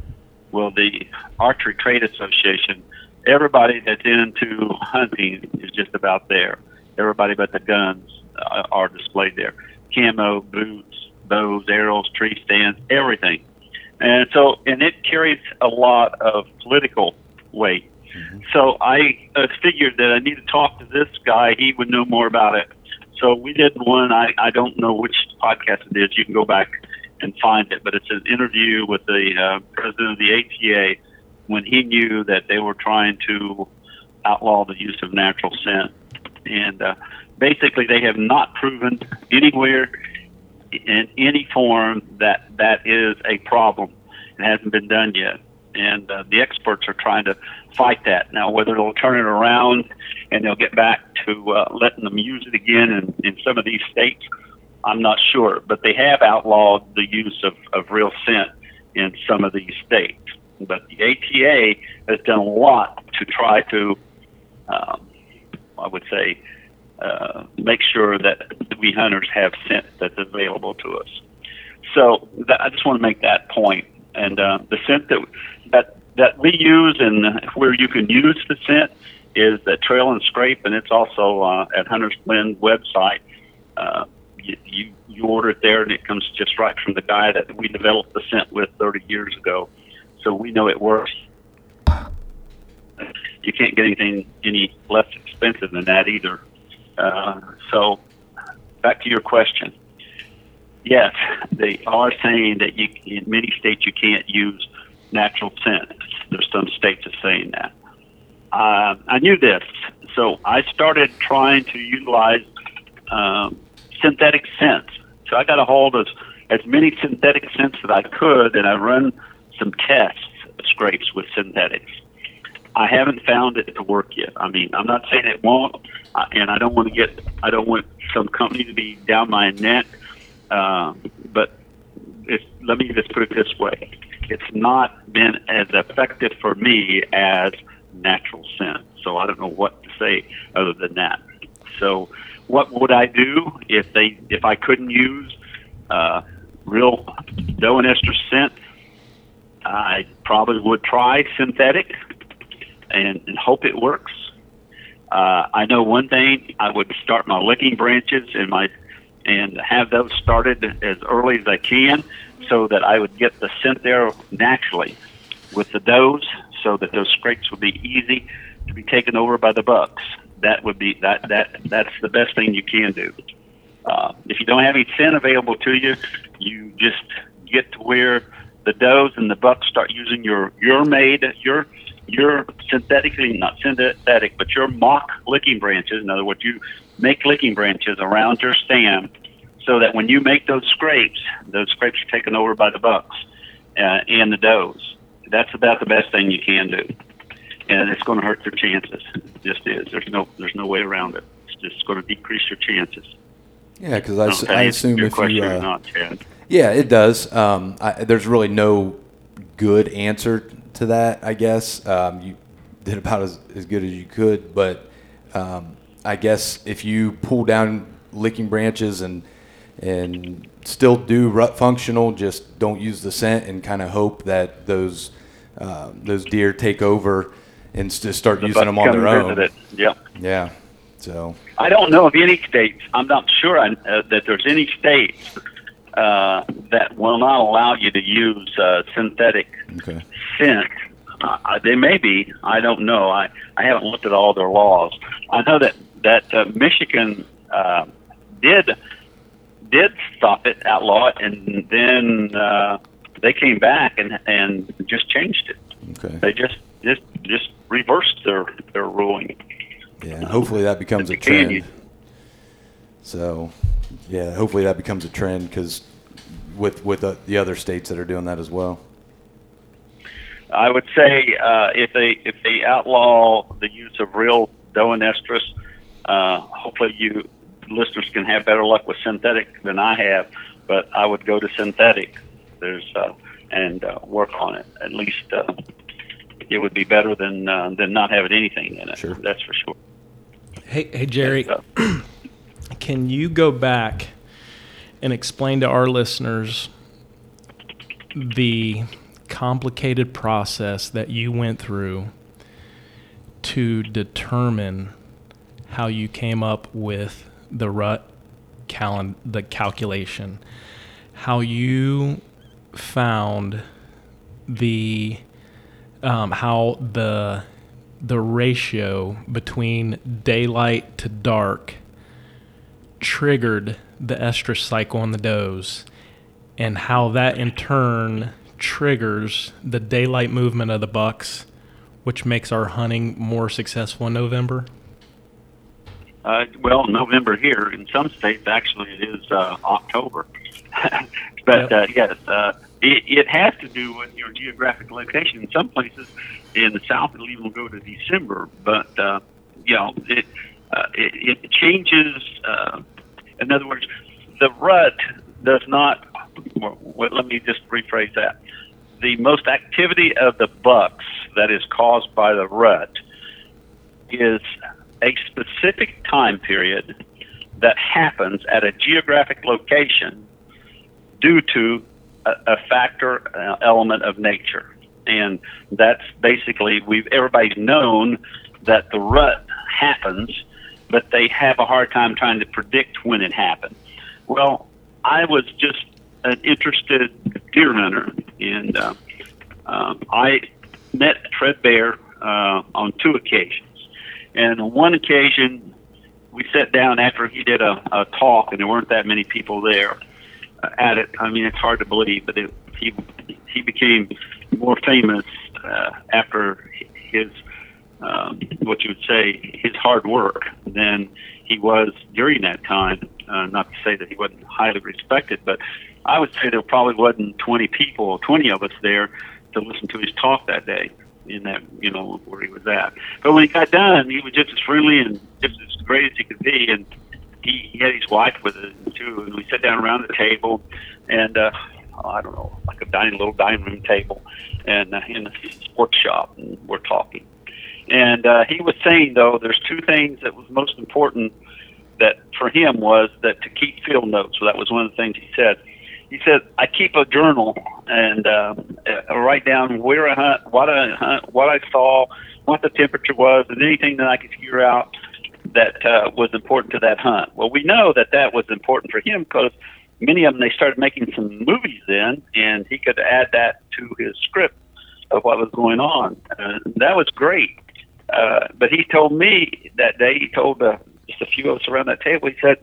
Well, the Archery Trade Association, everybody that's into hunting is just about there. Everybody but the guns uh, are displayed there. Camo, boots, bows, arrows, tree stands, everything. And so, and it carries a lot of political weight. So I uh, figured that I need to talk to this guy. He would know more about it. So we did one. I, I don't know which podcast it is. You can go back and find it, but it's an interview with the uh, president of the ATA when he knew that they were trying to outlaw the use of natural scent. And uh, basically, they have not proven anywhere in any form that that is a problem. It hasn't been done yet. And uh, the experts are trying to fight that. Now, whether they'll turn it around and they'll get back to uh, letting them use it again in, in some of these states, I'm not sure. But they have outlawed the use of, of real scent in some of these states. But the ATA has done a lot to try to, um, I would say, uh, make sure that we hunters have scent that's available to us. So that, I just want to make that point. And uh, the scent that that that we use and where you can use the scent is the Trail and Scrape, and it's also uh, at Hunter's Blend website. Uh, you, you you order it there, and it comes just right from the guy that we developed the scent with 30 years ago. So we know it works. You can't get anything any less expensive than that either. Uh, so back to your question. Yes, they are saying that you in many states you can't use natural scent. There's some states that are saying that. Uh, I knew this, so I started trying to utilize um, synthetic scents. So I got a hold of as many synthetic scents that I could, and I run some tests scrapes with synthetics. I haven't found it to work yet. I mean, I'm not saying it won't, and I don't want to get, I don't want some company to be down my neck. Uh, but let me just put it this way: it's not been as effective for me as natural scent. So I don't know what to say other than that. So, what would I do if they, if I couldn't use uh, real doe and estrus scent? I probably would try synthetic and, and hope it works. Uh, I know one thing: I would start my licking branches and my and have those started as early as I can, so that I would get the scent there naturally with the does, so that those scrapes would be easy to be taken over by the bucks. That would be that that that's the best thing you can do. Uh, if you don't have any scent available to you, you just get to where the does and the bucks start using your your made your your synthetically not synthetic but your mock licking branches. In other words, you make licking branches around your stand so that when you make those scrapes, those scrapes are taken over by the bucks uh, and the does. That's about the best thing you can do, and it's going to hurt their chances. It just is. There's no there's no way around it. It's just going to decrease your chances. Yeah, because I, I, I assume your if question you uh, not. Yeah, it does. Um, I, there's really no good answer to that. I guess um, you did about as, as good as you could, but um, I guess if you pull down licking branches and and still do rut functional, just don't use the scent and kind of hope that those um, those deer take over and just start The using them on their own. Yeah. Yeah. So I don't know of any states. I'm not sure I, uh, that there's any states uh, that will not allow you to use uh, synthetic okay. Scent. Uh, they may be. I don't know. I, I haven't looked at all their laws. I know that that uh, Michigan uh, did did stop it, outlaw it, and then uh, they came back and and just changed it. Okay. They just just just reversed their their ruling. Yeah, and hopefully that becomes a But you can trend. So, yeah, hopefully that becomes a trend because with with the, the other states that are doing that as well. I would say uh, if they if they outlaw the use of real doe and estrus, uh, hopefully you listeners can have better luck with synthetic than I have. But I would go to synthetic. There's uh, and uh, work on it. At least uh, it would be better than uh, than not having anything in it. Sure. That's for sure. Hey, hey, Jerry, Uh, <clears throat> can you go back and explain to our listeners the complicated process that you went through to determine how you came up with the rut the calculation, how you found the um, how the the ratio between daylight to dark triggered the estrus cycle on the does and how that in turn triggers the daylight movement of the bucks which makes our hunting more successful in November. Uh, well, November here. In some states, actually, it is uh, October. <laughs> but Yep. uh, yes, uh, it, it has to do with your geographic location. In some places, in the south, it'll even go to December. But uh, you know, it, uh, it it changes. Uh, in other words, the rut does not. Well, let me just rephrase that. The most activity of the bucks that is caused by the rut is a specific time period that happens at a geographic location due to a, a factor uh, element of nature and that's basically we've everybody's known that the rut happens but they have a hard time trying to predict when it happened well i was just an interested deer hunter and uh, um, i met fred bear uh, on two occasions and on one occasion, we sat down after he did a, a talk, and there weren't that many people there uh, at it. I mean, it's hard to believe, but it, he he became more famous uh, after his um, what you would say his hard work than he was during that time. Uh, not to say that he wasn't highly respected, but I would say there probably wasn't 20 people, 20 of us there to listen to his talk that day in that you know where he was at. But when he got done, he was just as friendly and just as great as he could be, and he, he had his wife with him too. And we sat down around the table, and uh, I don't know, like a dining little dining room table, and uh, in the sports shop, and we're talking. And uh, he was saying though, there's two things that was most important that for him was that to keep field notes. So that was one of the things he said he said, I keep a journal and uh, uh, write down where I hunt, what I hunt, what I saw, what the temperature was, and anything that I could figure out that uh, was important to that hunt. Well, we know that that was important for him because many of them they started making some movies then, and he could add that to his script of what was going on. Uh, that was great. Uh, but he told me that day, he told uh, just a few of us around that table, he said,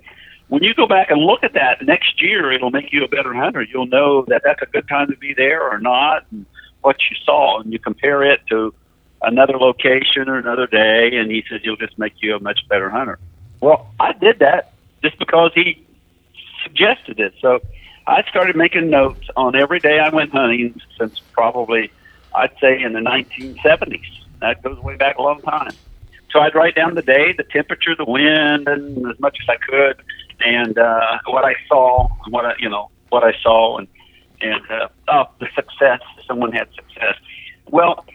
when you go back and look at that next year, it'll make you a better hunter. You'll know that that's a good time to be there or not, and what you saw, and you compare it to another location or another day, and he says you'll just make you a much better hunter. Well, I did that just because he suggested it. So I started making notes on every day I went hunting since probably I'd say in the 1970s. That goes way back a long time. So I'd write down the day, the temperature, the wind, and as much as I could, and uh, what I saw, what I, you know, what I saw, and and uh, oh, the success. Someone had success. Well,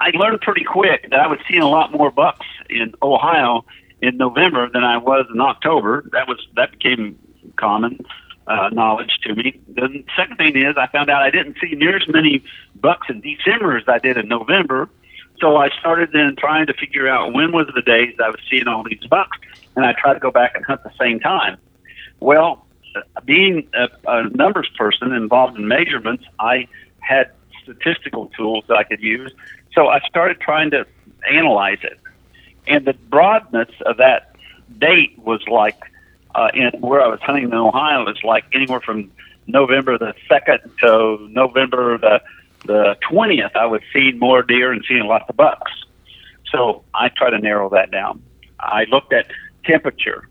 I learned pretty quick that I was seeing a lot more bucks in Ohio in November than I was in October. That was that became common uh, knowledge to me. The second thing is I found out I didn't see near as many bucks in December as I did in November. So I started then trying to figure out when was the days I was seeing all these bucks, and I tried to go back and hunt the same time. Well, being a, a numbers person involved in measurements, I had statistical tools that I could use. So I started trying to analyze it. And the broadness of that date was like, uh, in where I was hunting in Ohio, was like anywhere from November the 2nd to November the the 20th, I was seeing more deer and seeing lots of bucks. So I try to narrow that down. I looked at temperature.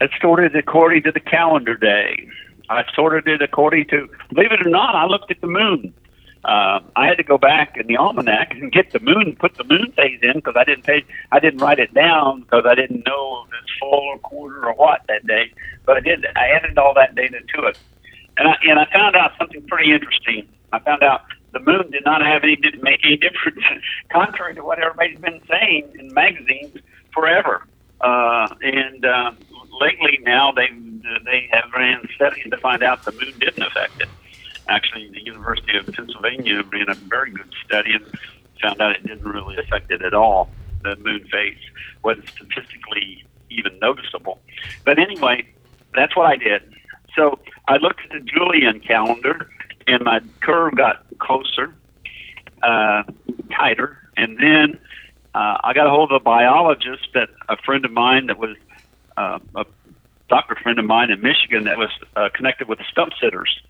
I sorted it according to the calendar day. I sorted it according to, believe it or not, I looked at the moon. Uh, I had to go back in the almanac and get the moon, put the moon phase in because I didn't pay, I didn't write it down because I didn't know if it's full or quarter or what that day. But I did. I added all that data to it, and I and I found out something pretty interesting. I found out the moon did not have any didn't make any difference, <laughs> contrary to what everybody's been saying in magazines forever. Uh, and uh, lately now they they have ran studies to find out the moon didn't affect it. Actually, the University of Pennsylvania ran a very good study and found out it didn't really affect it at all. The moon phase wasn't statistically even noticeable. But anyway, that's what I did. So I looked at the Julian calendar and my curve got closer, uh, tighter, and then uh, I got a hold of a biologist that a friend of mine that was uh, a doctor friend of mine in Michigan that was uh, connected with the stump sitters.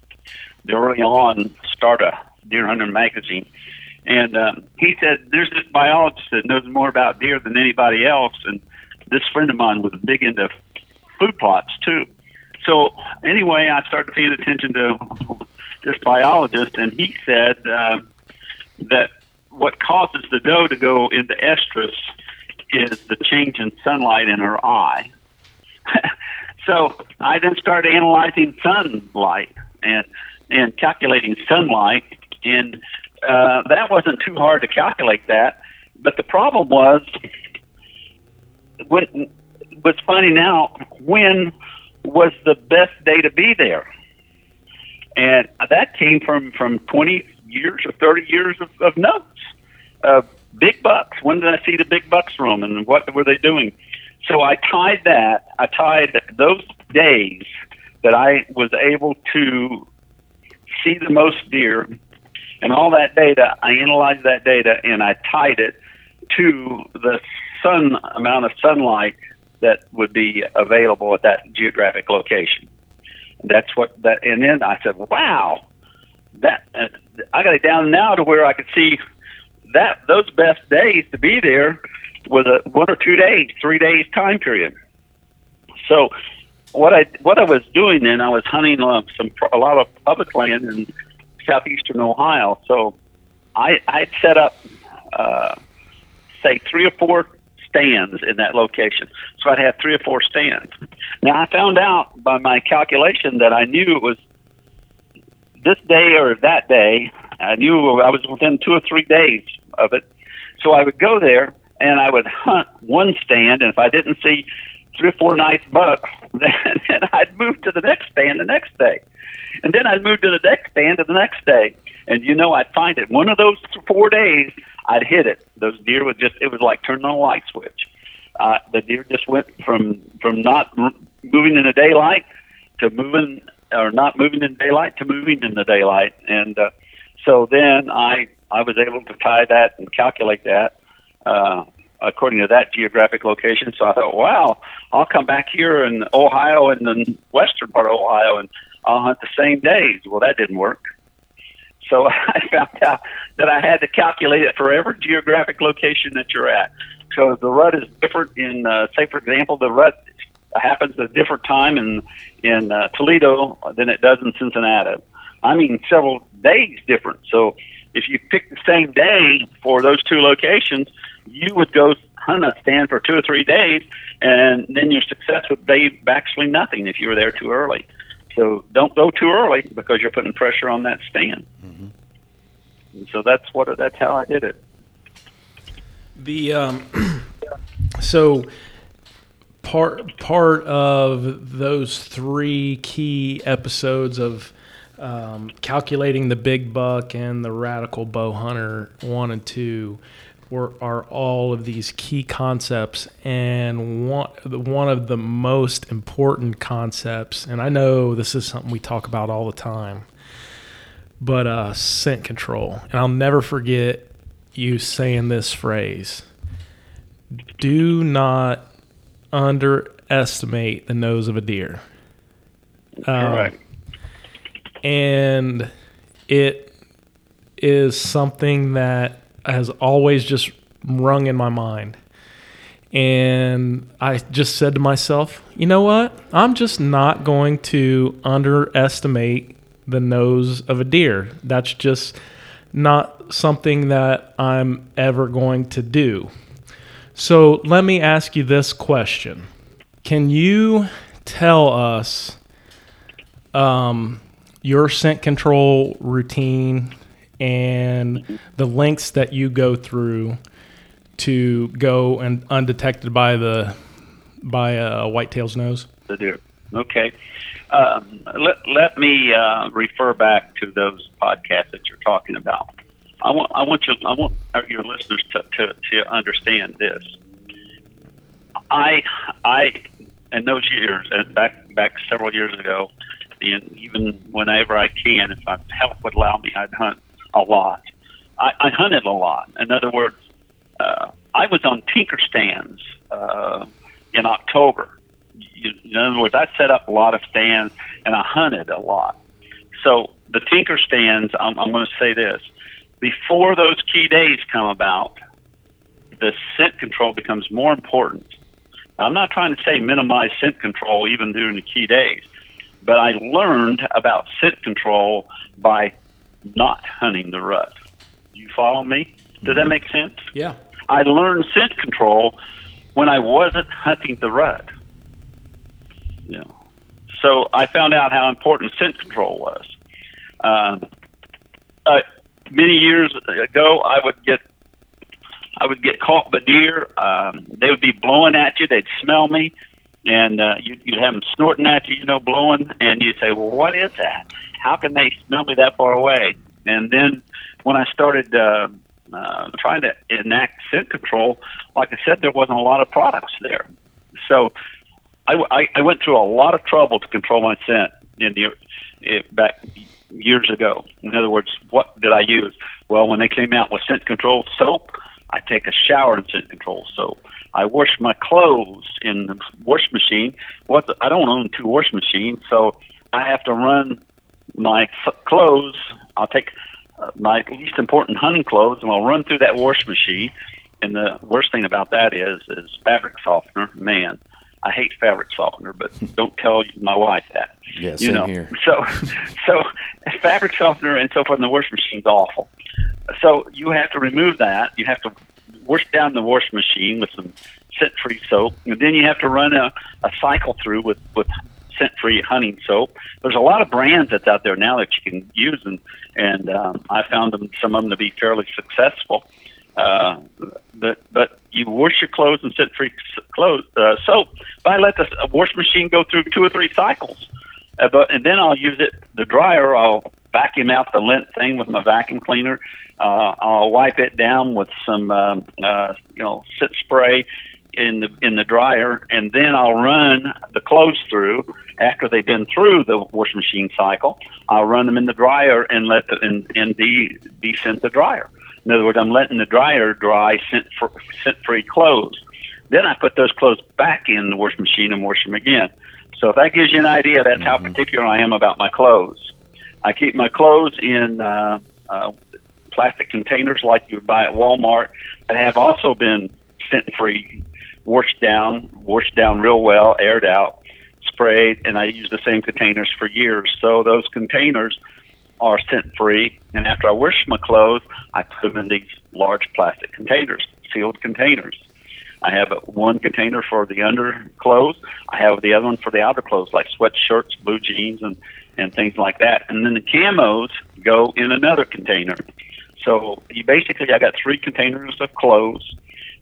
The early on started Deer Hunter magazine, and um, he said there's this biologist that knows more about deer than anybody else, and this friend of mine was big into food plots too. So anyway, I started paying attention to this biologist, and he said uh, that what causes the doe to go into estrus is the change in sunlight in her eye. <laughs> so I then started analyzing sunlight and and calculating sunlight, and uh, that wasn't too hard to calculate that. But the problem was when was finding out when was the best day to be there and that came from from 20 years or 30 years of, of notes. Uh, big bucks. When did I see the big bucks roam, and what were they doing? So I tied that. I tied those days that I was able to see the most deer, and all that data. I analyzed that data and I tied it to the sun amount of sunlight that would be available at that geographic location. That's what that. And then I said, "Wow, that uh, I got it down now to where I could see that those best days to be there was a one or two days, three days time period." So what I what I was doing then, I was hunting uh, some a lot of public land in southeastern Ohio. So I I set up uh, say three or four stands in that location. So I'd have three or four stands. Now I found out by my calculation that I knew it was this day or that day. I knew I was within two or three days of it. So I would go there and I would hunt one stand, and if I didn't see three or four nice bucks, <laughs> then I'd move to the next stand the next day. And then I'd move to the next stand the next day. And you know, I'd find it. One of those four days, I'd hit it. Those deer would just, it was like turning on a light switch. Uh, the deer just went from, from not moving in the daylight to moving, or not moving in daylight to moving in the daylight. And, uh, so then I, I was able to tie that and calculate that, uh, according to that geographic location. So I thought, wow, I'll come back here in Ohio and the western part of Ohio and I'll hunt the same days. Well, that didn't work. So <laughs> I found out that I had to calculate it for every geographic location that you're at. So the rut is different in, uh, say, for example, the rut happens at a different time in in uh, Toledo than it does in Cincinnati. I mean, several days different. So if you pick the same day for those two locations, you would go hunt a stand for two or three days, and then your success would be actually nothing if you were there too early. So don't go too early because you're putting pressure on that stand. Mm-hmm. And so that's what that's how I did it. The um, <clears throat> so part part of those three key episodes of um, calculating the big buck and the radical bow hunter one and two were are all of these key concepts and one one of the most important concepts. And I know this is something we talk about all the time but uh, scent control. And I'll never forget you saying this phrase. Do not underestimate the nose of a deer. Um, and it is something that has always just rung in my mind. And I just said to myself, you know what? I'm just not going to underestimate the nose of a deer. That's just not something that I'm ever going to do. So let me ask you this question Can you tell us um, your scent control routine and the lengths that you go through to go and undetected by the by a whitetail's nose? The deer. Okay. Um, let, let me uh, refer back to those podcasts that you're talking about. I want I want you I want your listeners to, to, to understand this. I I in those years and back back several years ago, and even whenever I can, if my health would allow me, I'd hunt a lot. I, I hunted a lot. In other words, uh, I was on tinker stands uh, in October. You, in other words, I set up a lot of stands and I hunted a lot. So the tinker stands, I'm, I'm going to say this: before those key days come about, the scent control becomes more important. I'm not trying to say minimize scent control even during the key days, but I learned about scent control by not hunting the rut. You follow me? Does that mm-hmm. make sense? Yeah. I learned scent control when I wasn't hunting the rut. Yeah. so I found out how important scent control was. Um, uh, many years ago, I would get I would get caught by deer. Um, they would be blowing at you. They'd smell me, and uh, you, you'd have them snorting at you, you know, blowing, and you'd say, "Well, what is that?" how can they smell me that far away? And then when I started uh, uh, trying to enact scent control, like I said, there wasn't a lot of products there. So I, went through a lot of trouble to control my scent in the it, back years ago. In other words, what did I use? Well, when they came out with scent control soap, I take a shower in scent control soap. I wash my clothes in the wash machine. What the, I don't own two wash machines, so I have to run my clothes. I'll take uh, my least important hunting clothes and I'll run through that wash machine. And the worst thing about that is, is fabric softener. Man, I hate fabric softener, but <laughs> don't tell my wife that. Yeah, you know. Here. So, so fabric softener and so forth in the wash machine's awful. So you have to remove that. You have to wash down the wash machine with some scent-free soap, and then you have to run a, a cycle through with with scent-free hunting soap. There's a lot of brands that's out there now that you can use, and and um, I found them some of them to be fairly successful. Uh, but but you wash your clothes and scent-free clothes uh, soap. But I let the wash machine go through two or three cycles, uh, but and then I'll use it the dryer. I'll vacuum out the lint thing with my vacuum cleaner. Uh, I'll wipe it down with some um, uh, you know scent spray in the in the dryer, and then I'll run the clothes through after they've been through the washing machine cycle. I'll run them in the dryer and let the and, and de descent the dryer. In other words, I'm letting the dryer dry scent free clothes. Then I put those clothes back in the washing machine and wash them again. So if that gives you an idea, that's how Mm-hmm. particular I am about my clothes. I keep my clothes in uh, uh, plastic containers like you would buy at Walmart that have also been scent free, washed down, washed down real well, aired out, sprayed, and I use the same containers for years. So those containers are scent free, and after I wash my clothes, I put them in these large plastic containers, sealed containers. I have one container for the underclothes. I have the other one for the outer clothes, like sweatshirts, blue jeans, and and things like that. And then the camos go in another container. So you basically, I got three containers of clothes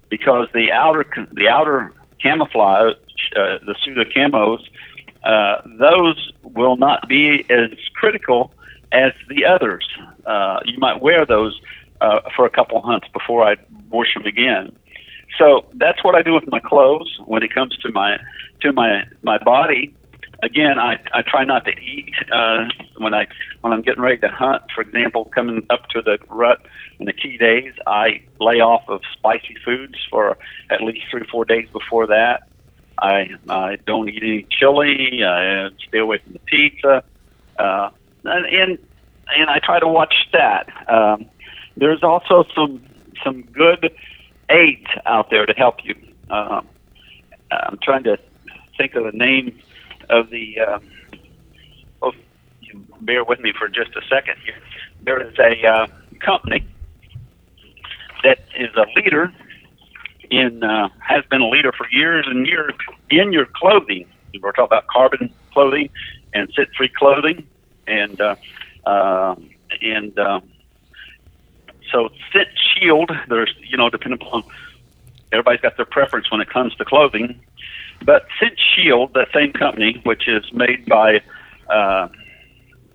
because the outer the outer camouflage, uh, the pseudo camos, uh, those will not be as critical as the others. Uh, you might wear those uh, for a couple hunts before I wash them again. So that's what I do with my clothes when it comes to my to my my body. Again, I, I try not to eat uh, when I when I'm getting ready to hunt. For example, coming up to the rut in the key days, I lay off of spicy foods for at least three four days before that. I I don't eat any chili. I stay away from the pizza, uh, and, and and I try to watch that. Um, there's also some some good aids out there to help you. Um, I'm trying to think of the name of the. Um, oh, you bear with me for just a second here. There is a uh, company that is a leader in uh, has been a leader for years and years in your clothing. We're talking about carbon clothing and scent-free clothing, and uh, uh, and uh, so scent shield. There's you know depending upon everybody's got their preference when it comes to clothing, but scent shield, that same company, which is made by uh,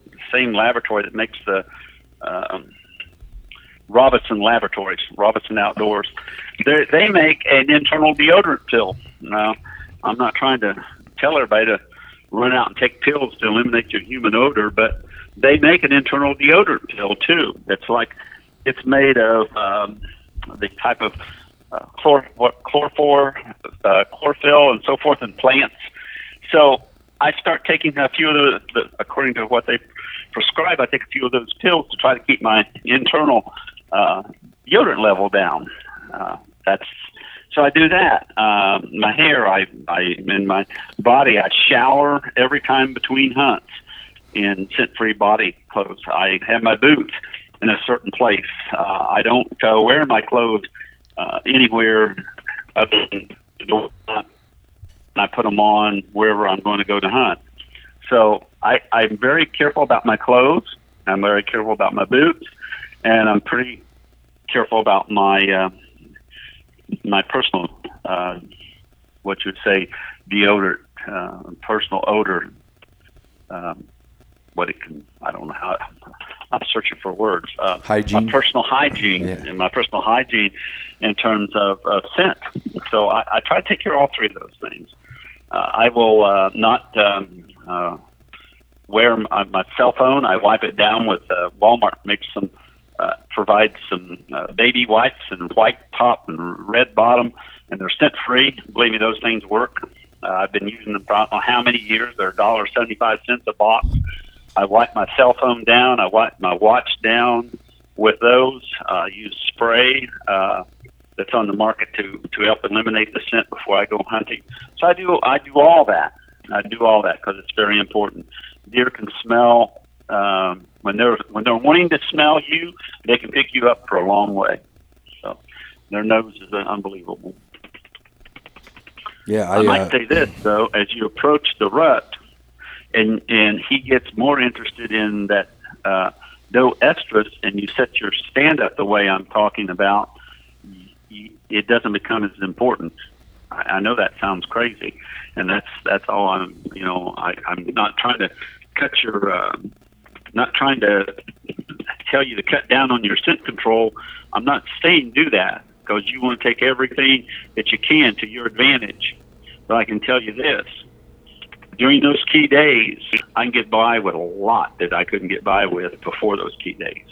the same laboratory that makes the um, Robinson Laboratories, Robinson Outdoors. They they make an internal deodorant pill. Now, I'm not trying to tell everybody to run out and take pills to eliminate your human odor, but they make an internal deodorant pill too. That's like it's made of um, the type of uh, chlor, what, chlorophor, uh, chlorophyll, and so forth in plants. So I start taking a few of the, the according to what they prescribe. I take a few of those pills to try to keep my internal uh, deodorant level down. Uh, that's so I do that. Um, my hair, I, I in my body, I shower every time between hunts in scent-free body clothes. I have my boots in a certain place. Uh, I don't uh, wear my clothes uh, anywhere other than the door. I put them on wherever I'm going to go to hunt. So I, I'm very careful about my clothes. I'm very careful about my boots, and I'm pretty careful about my uh, my personal, uh, what you would say, deodorant, uh, personal odor. Um, what it can, I don't know how. I'm searching for words. Uh, Hygiene. My personal hygiene Yeah. and my personal hygiene in terms of uh, scent. So I, I try to take care of all three of those things. Uh, I will uh, not um, uh, wear my, my cell phone. I wipe it down with uh, Walmart makes some uh, provides some uh, baby wipes and white top and red bottom, and they're scent free. Believe me, those things work. Uh, I've been using them for I don't know how many years. They're dollar seventy five cents a box. I wipe my cell phone down. I wipe my watch down with those. Uh, use spray uh, that's on the market to to help eliminate the scent before I go hunting. So I do I do all that. I do all that because it's very important. Deer can smell um, when they're when they're wanting to smell you. They can pick you up for a long way. So their nose is unbelievable. Yeah, I, I, might uh, say this though: as you approach the rut, and and he gets more interested in that uh, no estrus, and you set your stand up the way I'm talking about, it doesn't become as important. I, I know that sounds crazy, and that's that's all I'm. You know, I, I'm not trying to cut your, uh, not trying to tell you to cut down on your scent control. I'm not saying do that because you want to take everything that you can to your advantage. But I can tell you this: during those key days, I can get by with a lot that I couldn't get by with before those key days.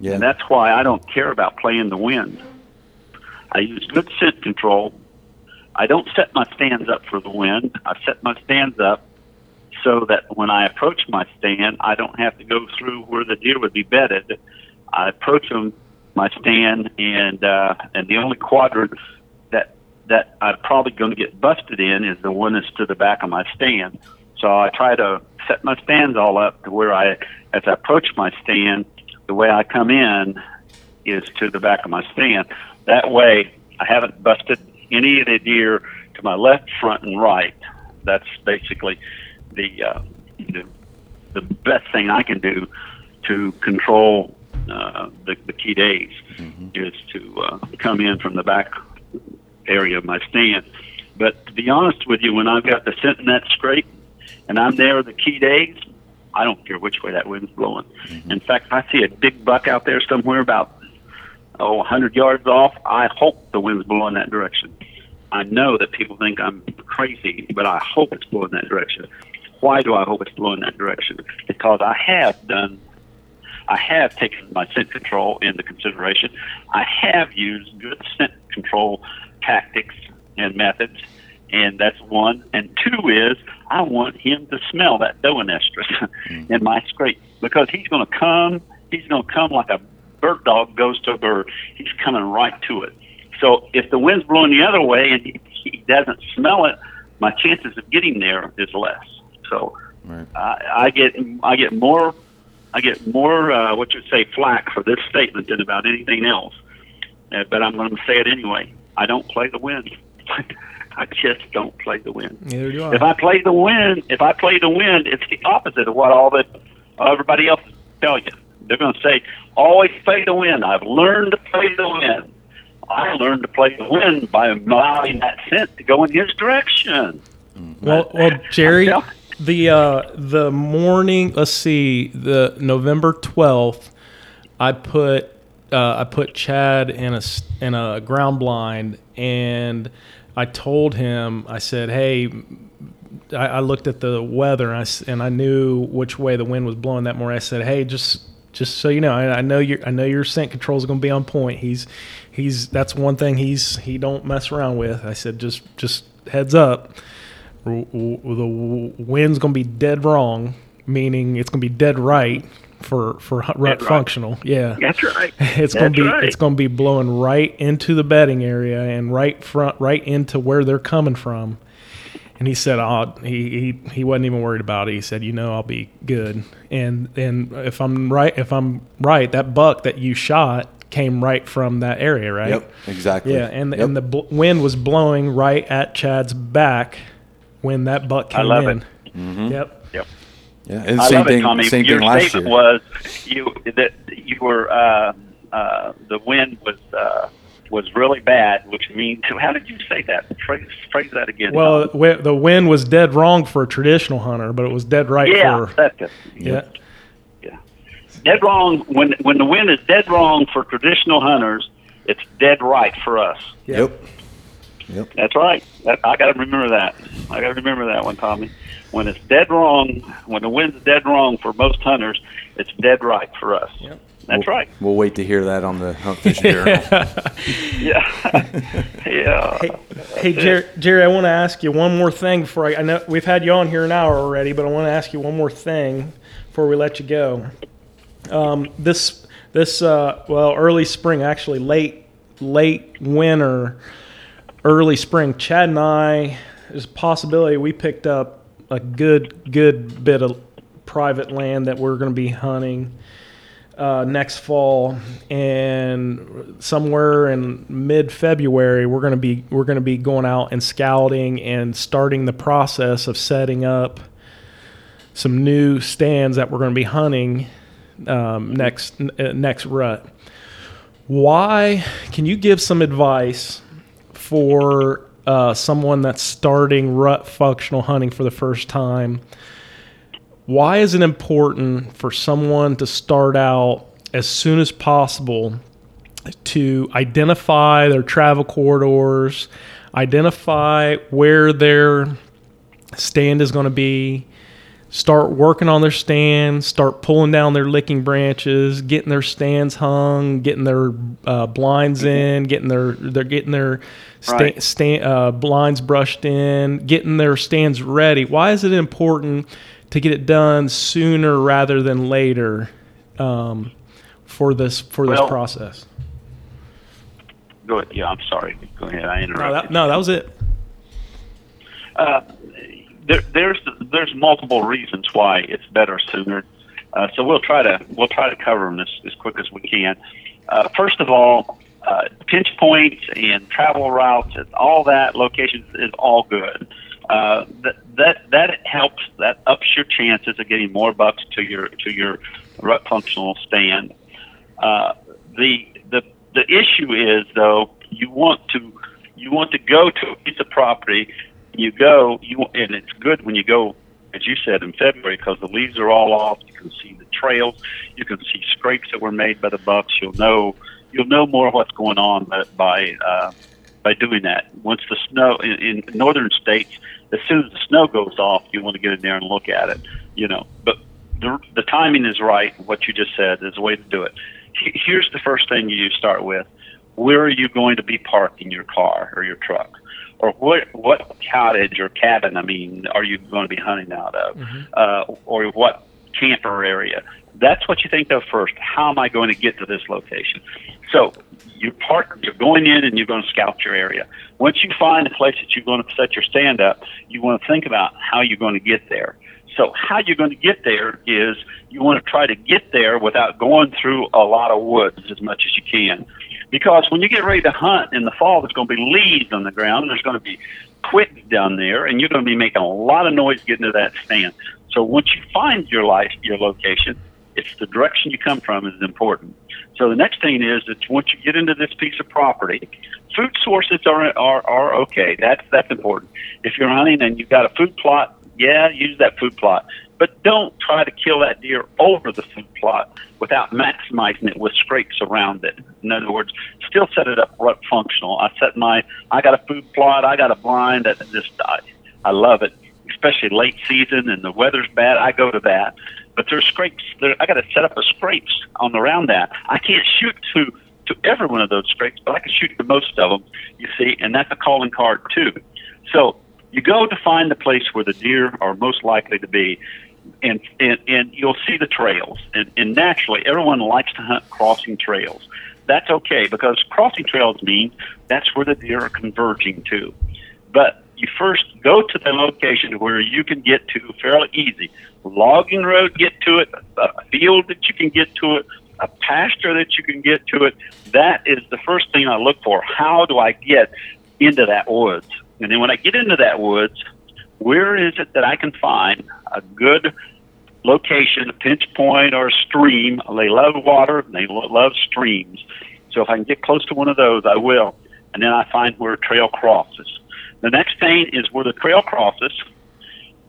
Yeah. And that's why I don't care about playing the wind. I use good scent control. I don't set my stands up for the wind. I set my stands up so that when I approach my stand, I don't have to go through where the deer would be bedded. I approach them, my stand, and uh, and the only quadrant that I'm probably going to get busted in is the one that's to the back of my stand. So I try to set my stands all up to where I, as I approach my stand, the way I come in is to the back of my stand. That way, I haven't busted any of the deer to my left, front, and right. That's basically the uh, the, the best thing I can do to control uh, the, the key days is to uh, come in from the back area of my stand. But to be honest with you, when I've got the scent net scrape and I'm there the key days, I don't care which way that wind's blowing. Mm-hmm. In fact, I see a big buck out there somewhere about oh 100 yards off, I hope the wind's blowing that direction. I know that people think I'm crazy, but I hope it's blowing that direction. Why do I hope it's blowing that direction? Because I have done I have taken my scent control into consideration. I have used good scent control tactics and methods, and that's one. And two is I want him to smell that doe estrus <laughs> in my scrape because he's going to come. He's going to come like a bird dog goes to a bird. He's coming right to it. So if the wind's blowing the other way and he, he doesn't smell it, my chances of getting there is less. So Right. I, I get I get more I get more uh, what you say flack for this statement than about anything else. Uh, but I'm going to say it anyway. I don't play the wind. <laughs> I just don't play the wind. Neither do I. If I play the wind, if I play the wind, it's the opposite of what all the everybody else tell you. They're going to say, always play the wind. I've learned to play the wind. I learned to play the wind by allowing that scent to go in his direction. Well, well, Jerry, the uh, the morning. Let's see, the November twelfth. I put uh, I put Chad in a in a ground blind, and I told him. I said, "Hey." I, looked at the weather and I, and I knew which way the wind was blowing that morning. I said, "Hey, just just so you know, I, I know your I know your scent control is going to be on point. He's he's that's one thing he's he don't mess around with." I said, "Just just heads up." the wind's going to be dead wrong, meaning it's going to be dead right for for hu- rut right. functional. Yeah, That's right. <laughs> it's going to be right. it's going to be blowing right into the bedding area and right front right into where they're coming from. And he said, "Oh, he, he he wasn't even worried about it. He said, you know, I'll be good. And and if I'm right, if I'm right, that buck that you shot came right from that area, right? Yep. Exactly. Yeah, and Yep. and the bl- wind was blowing right at Chad's back when that buck I came love in. it. Mm-hmm. Yep. Yep. yeah. And I same love thing. it, Tommy. Same Your thing last statement year. was you that you were uh, uh, the wind was uh, was really bad, which means how did you say that? Phrase phrase that again. Well, Tom. the wind was dead wrong for a traditional hunter, but it was dead right yeah, for that's it. yeah. Yeah, dead wrong when when the wind is dead wrong for traditional hunters. It's dead right for us. Yep. Yep. That's right. That, I got to remember that. I got to remember that one, Tommy. When it's dead wrong, when the wind's dead wrong for most hunters, it's dead right for us. Yep. That's we'll, right. We'll wait to hear that on the Hunt Fishing <laughs> Journal. Yeah. <laughs> yeah. Hey, hey Jerry, Jerry, I want to ask you one more thing before I, I know we've had you on here an hour already, but I want to ask you one more thing before we let you go. Um, this this uh, well, early spring, actually late late winter, early spring. Chad and I, there's a possibility we picked up a good good bit of private land that we're going to be hunting uh, next fall, and somewhere in mid February, we're gonna be we're gonna be going out and scouting and starting the process of setting up some new stands that we're gonna be hunting um, next uh, next rut. Why? Can you give some advice for uh, someone that's starting rut functional hunting for the first time? why is it important for someone to start out as soon as possible to identify their travel corridors, identify where their stand is going to be, start working on their stands, start pulling down their licking branches, getting their stands hung, getting their uh, blinds in, getting their they're getting their sta- Right. sta- uh, blinds brushed in, getting their stands ready. Why is it important to get it done sooner rather than later um, for this for this Well, process? Go ahead. Yeah, I'm sorry. Go ahead. I No interrupted. that, no, that was it. Uh, there, there's there's multiple reasons why it's better sooner. Uh, so we'll try to we'll try to cover them as, as quick as we can. Uh, first of all, uh, pinch points and travel routes and all that locations is all good. Uh, that that that helps. That ups your chances of getting more bucks to your to your rut functional stand. Uh, the the the issue is though you want to you want to go to a piece of property. You go you and it's good when you go as you said in February because the leaves are all off. You can see the trails. You can see scrapes that were made by the bucks. You'll know you'll know more what's going on by uh, by doing that. Once the snow in, in northern states, as soon as the snow goes off, you want to get in there and look at it. You know, but the the timing is right. What you just said is the way to do it. Here's the first thing you start with: Where are you going to be parking your car or your truck? Or what what cottage or cabin I mean are you going to be hunting out of, uh, or what camper area? That's what you think of first. How am I going to get to this location? So you park, you're going in and you're going to scout your area. Once you find a place that you're going to set your stand up, you want to think about how you're going to get there. So how you're going to get there is you want to try to get there without going through a lot of woods as much as you can. Because when you get ready to hunt in the fall, there's going to be leaves on the ground. And there's going to be twigs down there, and you're going to be making a lot of noise getting to that stand. So once you find your life, your location, it's the direction you come from is important. So the next thing is that once you get into this piece of property, food sources are are, are okay. That's that's important. If you're hunting and you've got a food plot, yeah, use that food plot. But don't try to kill that deer over the food plot without maximizing it with scrapes around it. In other words, still set it up functional. I set my, I got a food plot, I got a blind that just, I, I love it, especially late season and the weather's bad. I go to that. But there's scrapes. There, I got to set up a scrapes on around that. I can't shoot to to every one of those scrapes, but I can shoot to most of them. You see, and that's a calling card too. So you go to find the place where the deer are most likely to be, and and, and you'll see the trails. And, and naturally, everyone likes to hunt crossing trails. That's okay because crossing trails mean that's where the deer are converging to. But you first go to the location where you can get to fairly easy. Logging road, get to it. A field that you can get to it. A pasture that you can get to it. That is the first thing I look for. How do I get into that woods? And then when I get into that woods, where is it that I can find a good location, a pinch point or a stream? They love water. They lo- love streams. So if I can get close to one of those, I will. And then I find where a trail crosses. The next thing is where the trail crosses.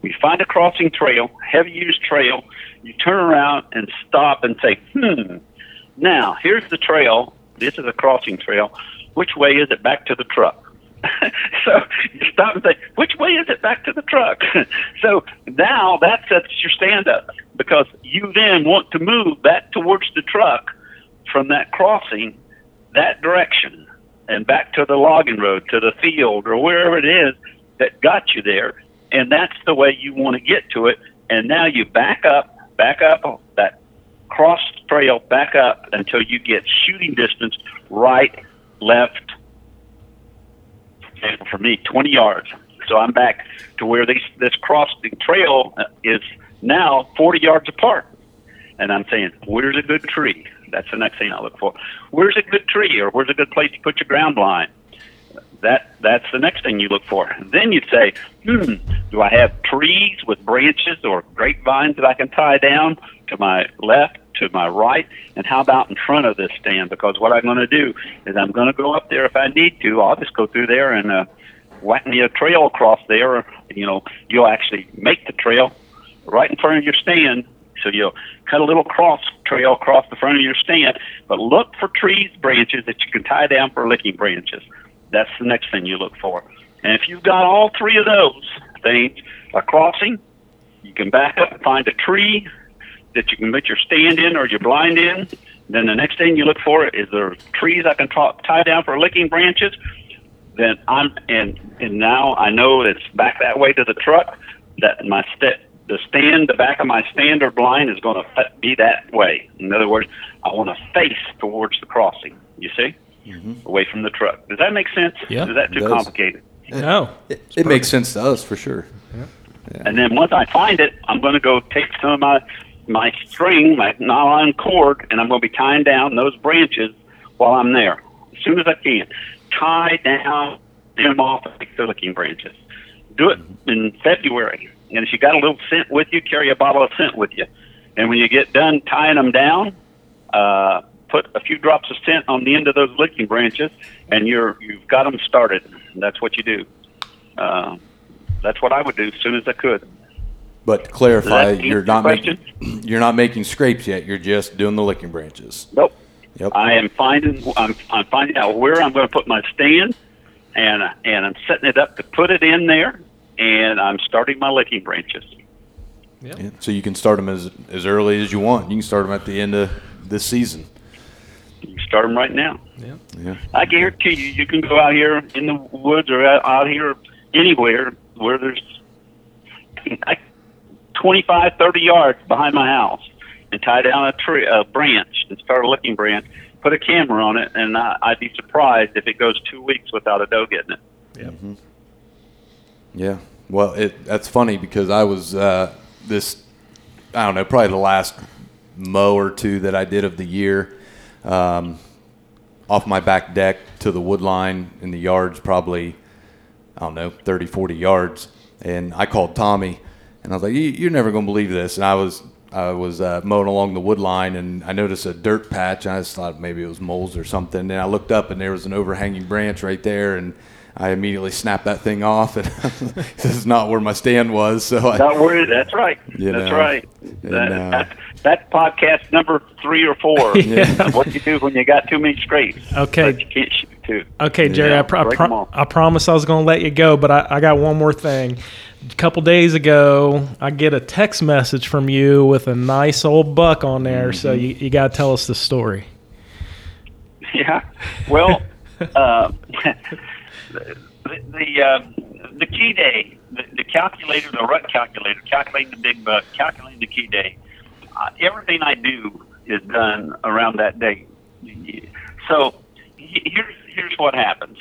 We find a crossing trail, heavy used trail. You turn around and stop and say, hmm, now here's the trail. This is a crossing trail. Which way is it back to the truck? <laughs> so you stop and say, which way is it back to the truck? <laughs> so now that sets your stand up because you then want to move back towards the truck from that crossing that direction and back to the logging road, to the field, or wherever it is that got you there. And that's the way you want to get to it. And now you back up, back up that cross trail, back up until you get shooting distance right, left, for me, 20 yards. So I'm back to where these, this crossing trail is now 40 yards apart. And I'm saying, where's a good tree? That's the next thing I look for. Where's a good tree or where's a good place to put your ground blind? That that's the next thing you look for. Then you say, hmm, do I have trees with branches or grapevines that I can tie down to my left, to my right, and how about in front of this stand? Because what I'm going to do is I'm going to go up there if I need to. I'll just go through there and uh, whack me a trail across there. You know, you'll actually make the trail right in front of your stand so you'll cut a little cross trail across the front of your stand, but look for trees, branches that you can tie down for licking branches. That's the next thing you look for. And if you've got all three of those things, a crossing, You can back up and find a tree that you can put your stand in or your blind in. Then the next thing you look for is there trees I can t- tie down for licking branches. Then I'm and and now I know it's back that way to the truck. That my st- the stand, the back of my stand or blind is going to be that way. In other words, I want to face towards the crossing. You see, mm-hmm. away from the truck. Does that make sense? Yeah, is that too complicated? No, it, it makes sense to us for sure. Yeah. Yeah. And then once I find it, I'm going to go take some of my my string, my nylon cord, and I'm going to be tying down those branches while I'm there as soon as I can. Tie down them off the licking branches. Do it in February. And if you got a little scent with you, carry a bottle of scent with you. And when you get done tying them down, uh, put a few drops of scent on the end of those licking branches, and you're you've got them started. That's what you do. Uh, that's what I would do as soon as I could. But to clarify, you're not making <clears throat> you're not making scrapes yet. You're just doing the licking branches. Nope. Yep. I am finding I'm I'm finding out where I'm going to put my stand, and and I'm setting it up to put it in there, and I'm starting my licking branches. Yep. Yeah, so you can start them as as early as you want. You can start them at the end of this season. You can start them right now. Yeah. Yeah. I guarantee you, you can go out here in the woods or out, out here anywhere where there's. <laughs> I 25, 30 yards behind my house and tie down a tree, a branch, and start a licking branch, put a camera on it, and I, I'd be surprised if it goes two weeks without a doe getting it. Yeah. Mm-hmm. Yeah. Well, it, that's funny because I was uh, this, I don't know, probably the last mow or two that I did of the year. Um, off my back deck to the wood line in the yards, probably, I don't know, 30, 40 yards. And I called Tommy and I was like, "You're never going to believe this." And I was I was uh, mowing along the wood line, and I noticed a dirt patch. And I just thought maybe it was moles or something. And I looked up, and there was an overhanging branch right there, and I immediately snapped that thing off, and <laughs> this is not where my stand was. So I, not where. That's right. You that's know, right. And, that, uh, that, that's podcast number three or four. <laughs> yeah. what you do when you got too many scrapes. Okay. you can't shoot too. Okay, Jerry. Yeah, I, pro- I, pro- I promise I was going to let you go, but I, I got one more thing a couple days ago, I get a text message from you with a nice old buck on there. Mm-hmm. So you, you got to tell us the story. Yeah. Well, uh, <laughs> the the, uh, the key day, the, the, calculator, the rut calculator, calculating the big buck, calculating the key day. Uh, everything I do is done around that day. So here's here's what happens.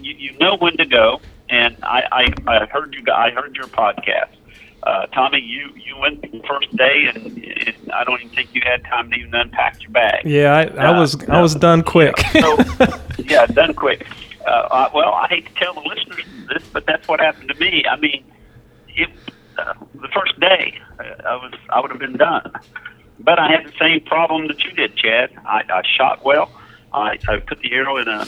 You, you know when to go and I, I, I heard you. I heard your podcast. Uh, Tommy, you you went the first day, and, and I don't even think you had time to even unpack your bag. Yeah, I, I uh, was I was done quick. so, <laughs> yeah, done quick. Uh, uh, well, I hate to tell the listeners this, but that's what happened to me. I mean, it, uh, the first day, uh, I was I would have been done, but I had the same problem that you did, Chad. I, I shot well. I, I put the arrow in a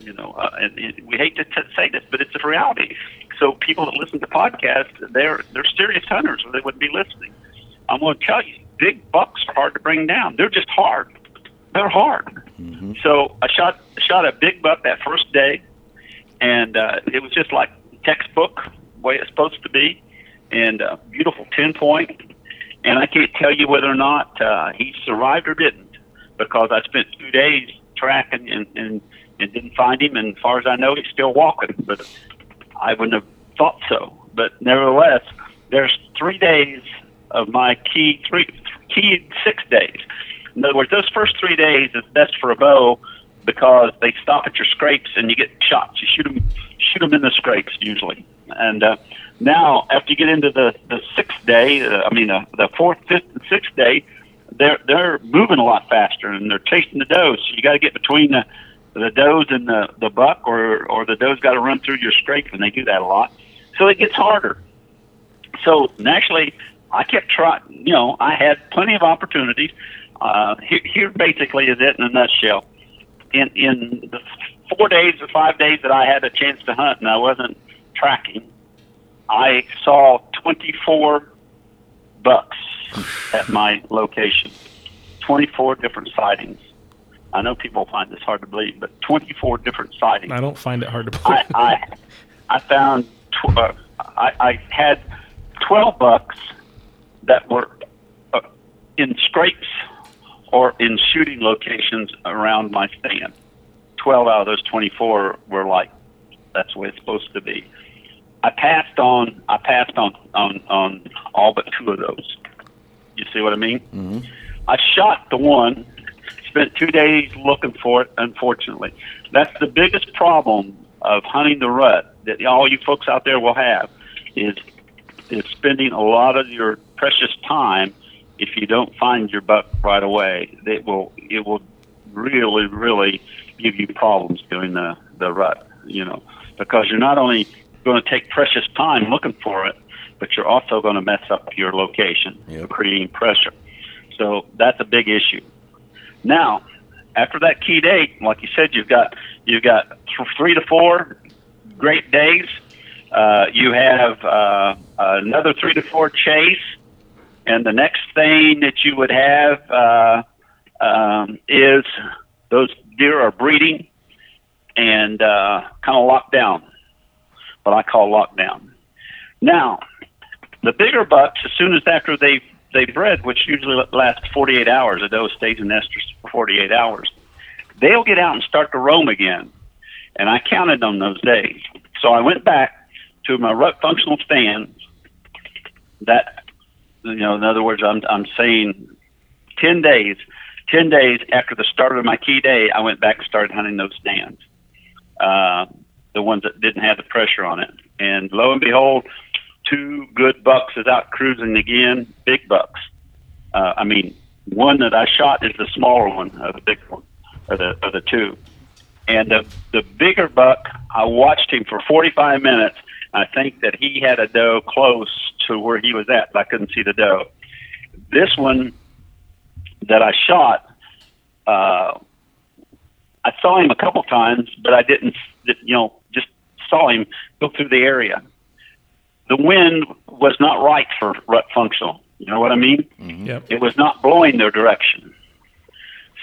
you know, uh, and, and we hate to t- say this, but it's a reality. So people that listen to podcasts, they're they're serious hunters, or they wouldn't be listening. I'm going to tell you, big bucks are hard to bring down. They're just hard. They're hard. Mm-hmm. So I shot shot a big buck that first day, and uh, it was just like textbook way it's supposed to be, and uh, beautiful ten point. And I can't tell you whether or not uh, he survived or didn't, because I spent two days tracking and, and and didn't find him. And as far as I know, he's still walking. But I wouldn't have thought so. But nevertheless, there's three days of my key three key six days. In other words, those first three days is best for a bow because they stop at your scrapes and you get shots. You shoot them, shoot them in the scrapes usually. And uh, now, after you get into the the sixth day, uh, I mean uh, the fourth, fifth, and sixth day, they're they're moving a lot faster and they're chasing the does. So you got to get between the the does and the the buck, or or the does got to run through your scrape, and they do that a lot. So it gets harder. So naturally, I kept trying. You know, I had plenty of opportunities. Uh, here, here basically is it in a nutshell. In in the four days or five days that I had a chance to hunt and I wasn't tracking, I saw 24 bucks at my location. 24 different sightings. I know people find this hard to believe, but 24 different sightings. I don't find it hard to believe. I, I, I found, tw- uh, I, I had 12 bucks that were uh, in scrapes or in shooting locations around my stand. 12 out of those 24 were like, that's the way it's supposed to be. I passed on, I passed on, on, on all but two of those. You see what I mean? Mm-hmm. I shot the one, spent two days looking for it, unfortunately. That's the biggest problem of hunting the rut that all you folks out there will have is is spending a lot of your precious time if you don't find your buck right away. It will it will really, really give you problems during the, the rut, you know, because you're not only going to take precious time looking for it, but you're also going to mess up your location, Yep. creating pressure. So that's a big issue. Now, after that key date, like you said, you've got you've got th- three to four great days. Uh, you have uh, another three to four chase, and the next thing that you would have uh, um, is those deer are breeding and uh, kind of locked down, what I call lockdown. Now, the bigger bucks, as soon as after they they bred, which usually lasts 48 hours, a doe stays in estrus for 48 hours, they'll get out and start to roam again. And I counted on those days. So I went back to my rut functional stand That, you know, in other words, I'm I'm saying 10 days. 10 days after the start of my key day, I went back and started hunting those stands, uh, the ones that didn't have the pressure on it. And lo and behold, two good bucks is out cruising again, big bucks. Uh, I mean, one that I shot is the smaller one of the big one, of the of the two. And the the bigger buck, I watched him for 45 minutes. I think that he had a doe close to where he was at, but I couldn't see the doe. This one that I shot, uh, I saw him a couple times, but I didn't, you know, just saw him go through the area. The wind was not right for rut functional. You know what I mean? Yep. It was not blowing their direction.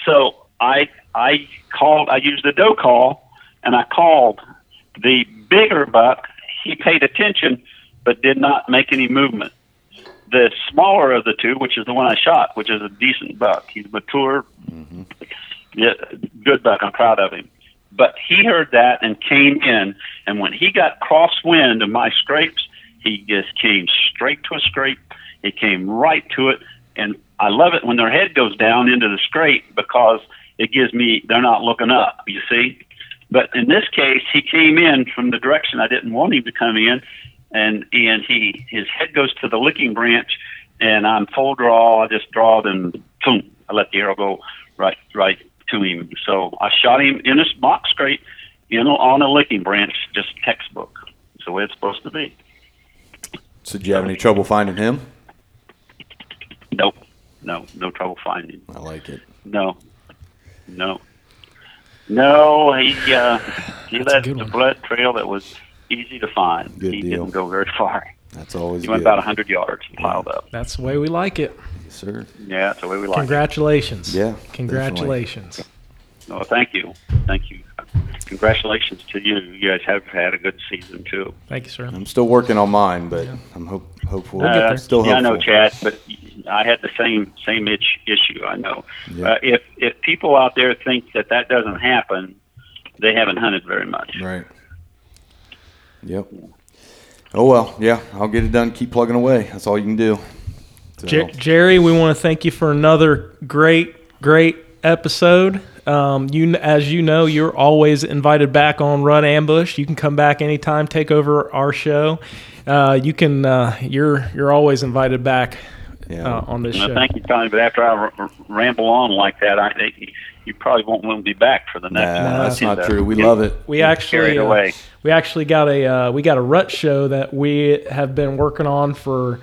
So I I called. I used the doe call, and I called the bigger buck. He paid attention, but did not make any movement. The smaller of the two, which is the one I shot, which is a decent buck. He's mature, mm-hmm. yeah, good buck. I'm proud of him. But he heard that and came in, and when he got crosswind of my scrapes, he just came straight to a scrape. He came right to it, and I love it when their head goes down into the scrape because it gives me they're not looking up. You see, but in this case, he came in from the direction I didn't want him to come in, and and he his head goes to the licking branch, and I'm full draw. I just drawed and boom, I let the arrow go right right to him. So I shot him in his mock scrape, you know, on a licking branch, just textbook. It's the way it's supposed to be. So, did you have any trouble finding him? Nope, no, no trouble finding. I like it. No, no, no. He uh, he <sighs> That's a led good the one. blood trail that was easy to find. Good he deal. didn't go very far. That's always good. He good. went about hundred yards, and piled up. That's the way we like it. Yes, sir. Yeah, that's the way we like. it. Congratulations. Yeah, Congratulations. No, thank you, thank you. Congratulations to you. You guys have had a good season too. Thank you, sir. I'm still working on mine, but I'm hope, hopeful. We'll get Uh, there. Still yeah, I hopeful. know, Chad, but I had the same same itch issue. I know. Yeah. Uh, if if people out there think that that doesn't happen, they haven't hunted very much. Right. Yep. Oh well, yeah. I'll get it done. Keep plugging away. That's all you can do. So, Jer- Jerry, we want to thank you for another great, great episode. Um, you, as you know, you're always invited back on Rut Ambush. You can come back anytime, take over our show. Uh, you can, uh, you're, you're always invited back Yeah. uh, on this Well, show. thank you, Tommy. But after I r- r- ramble on like that, I think you probably won't want to be back for the nah, next. one. that's not Uh, true. We get love it. We actually, uh, away. we actually got a, uh, we got a rut show that we have been working on for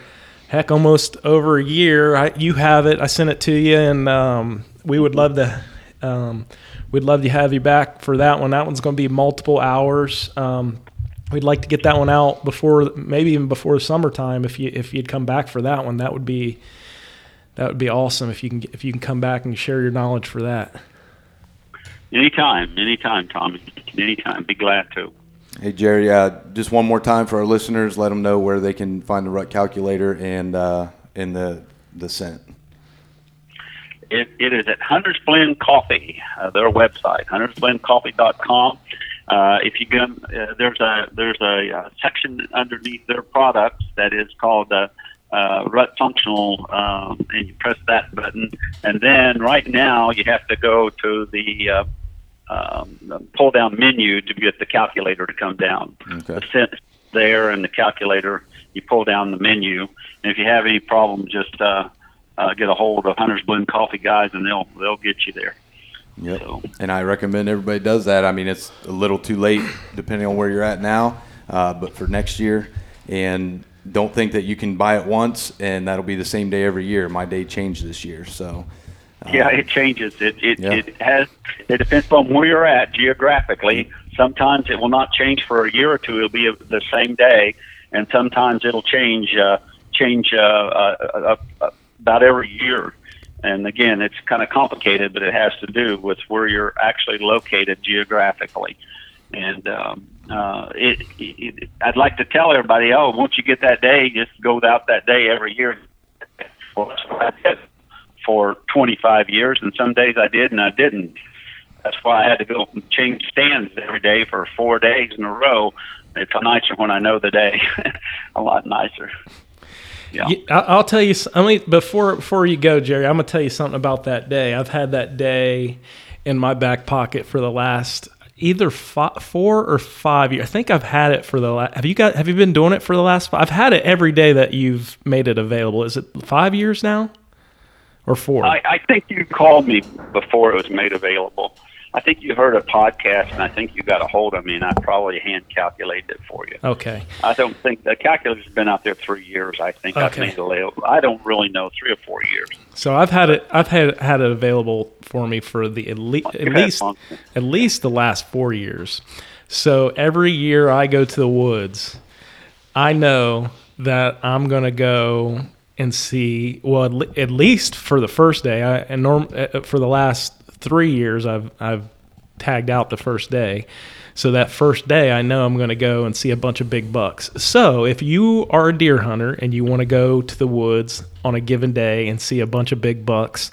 heck almost over a year. I, you have it. I sent it to you, and um, we would love to. Um, we'd love to have you back for that one. That one's going to be multiple hours. Um, we'd like to get that one out before, maybe even before summertime. If you if you'd come back for that one, that would be that would be awesome. If you can if you can come back and share your knowledge for that. Anytime, anytime, Tommy. Anytime. Be glad to. Hey Jerry, uh, just one more time for our listeners, let them know where they can find the rut calculator and uh, and the the scent. It, it is at Hunters Blend Coffee, uh, their website, huntersblendcoffee.com. Uh, if you go, uh, there's a there's a uh, section underneath their products that is called uh, uh, Rut Functional, um, and you press that button, and then right now you have to go to the uh, um, pull down menu to get the calculator to come down. Okay. The there and the calculator, you pull down the menu, and if you have any problem, just uh, uh, get a hold of Hunters Blend Coffee guys, and they'll they'll get you there. Yep. So- And I recommend everybody does that. I mean, it's a little too late depending on where you're at now, uh, but for next year, and don't think that you can buy it once and that'll be the same day every year. My day changed this year, so. uh, Yeah, it changes. It it, Yeah. it has it depends on where you're at geographically. Sometimes it will not change for a year or two. It'll be the same day, and sometimes it'll change uh, change uh, uh, uh, uh, about every year. And again, it's kind of complicated, but it has to do with where you're actually located geographically. And um, uh, it, it, I'd like to tell everybody, oh, once you get that day, just go out that day every year. Well, that's what I did for 25 years, and some days I did and I didn't. That's why I had to go change stands every day for four days in a row. It's nicer when I know the day, <laughs> a lot nicer. Yeah. I- I'll tell you. I mean, before before you go, Jerry, I'm gonna tell you something about that day. I've had that day in my back pocket for the last either fi- four or five years. I think I've had it for the last. Have you got? Have you been doing it for the last? Five? I've had it every day that you've made it available. Is it five years now, or four? I, I think you called me before it was made available. I think you heard a podcast, and I think you got a hold of me, and I probably hand calculated it for you. okay. I don't think the calculator's been out there three years. I think I've Okay. made it available. I don't really know three or four years. So I've had it. I've had had it available for me for the at, le- at least at least the last four years. So every year I go to the woods, I know that I'm gonna go and see. Well, at, least for the first day, I and norm uh, for the last three years, I've I've tagged out the first day. So that first day, I know I'm going to go and see a bunch of big bucks. So if you are a deer hunter and you want to go to the woods on a given day and see a bunch of big bucks,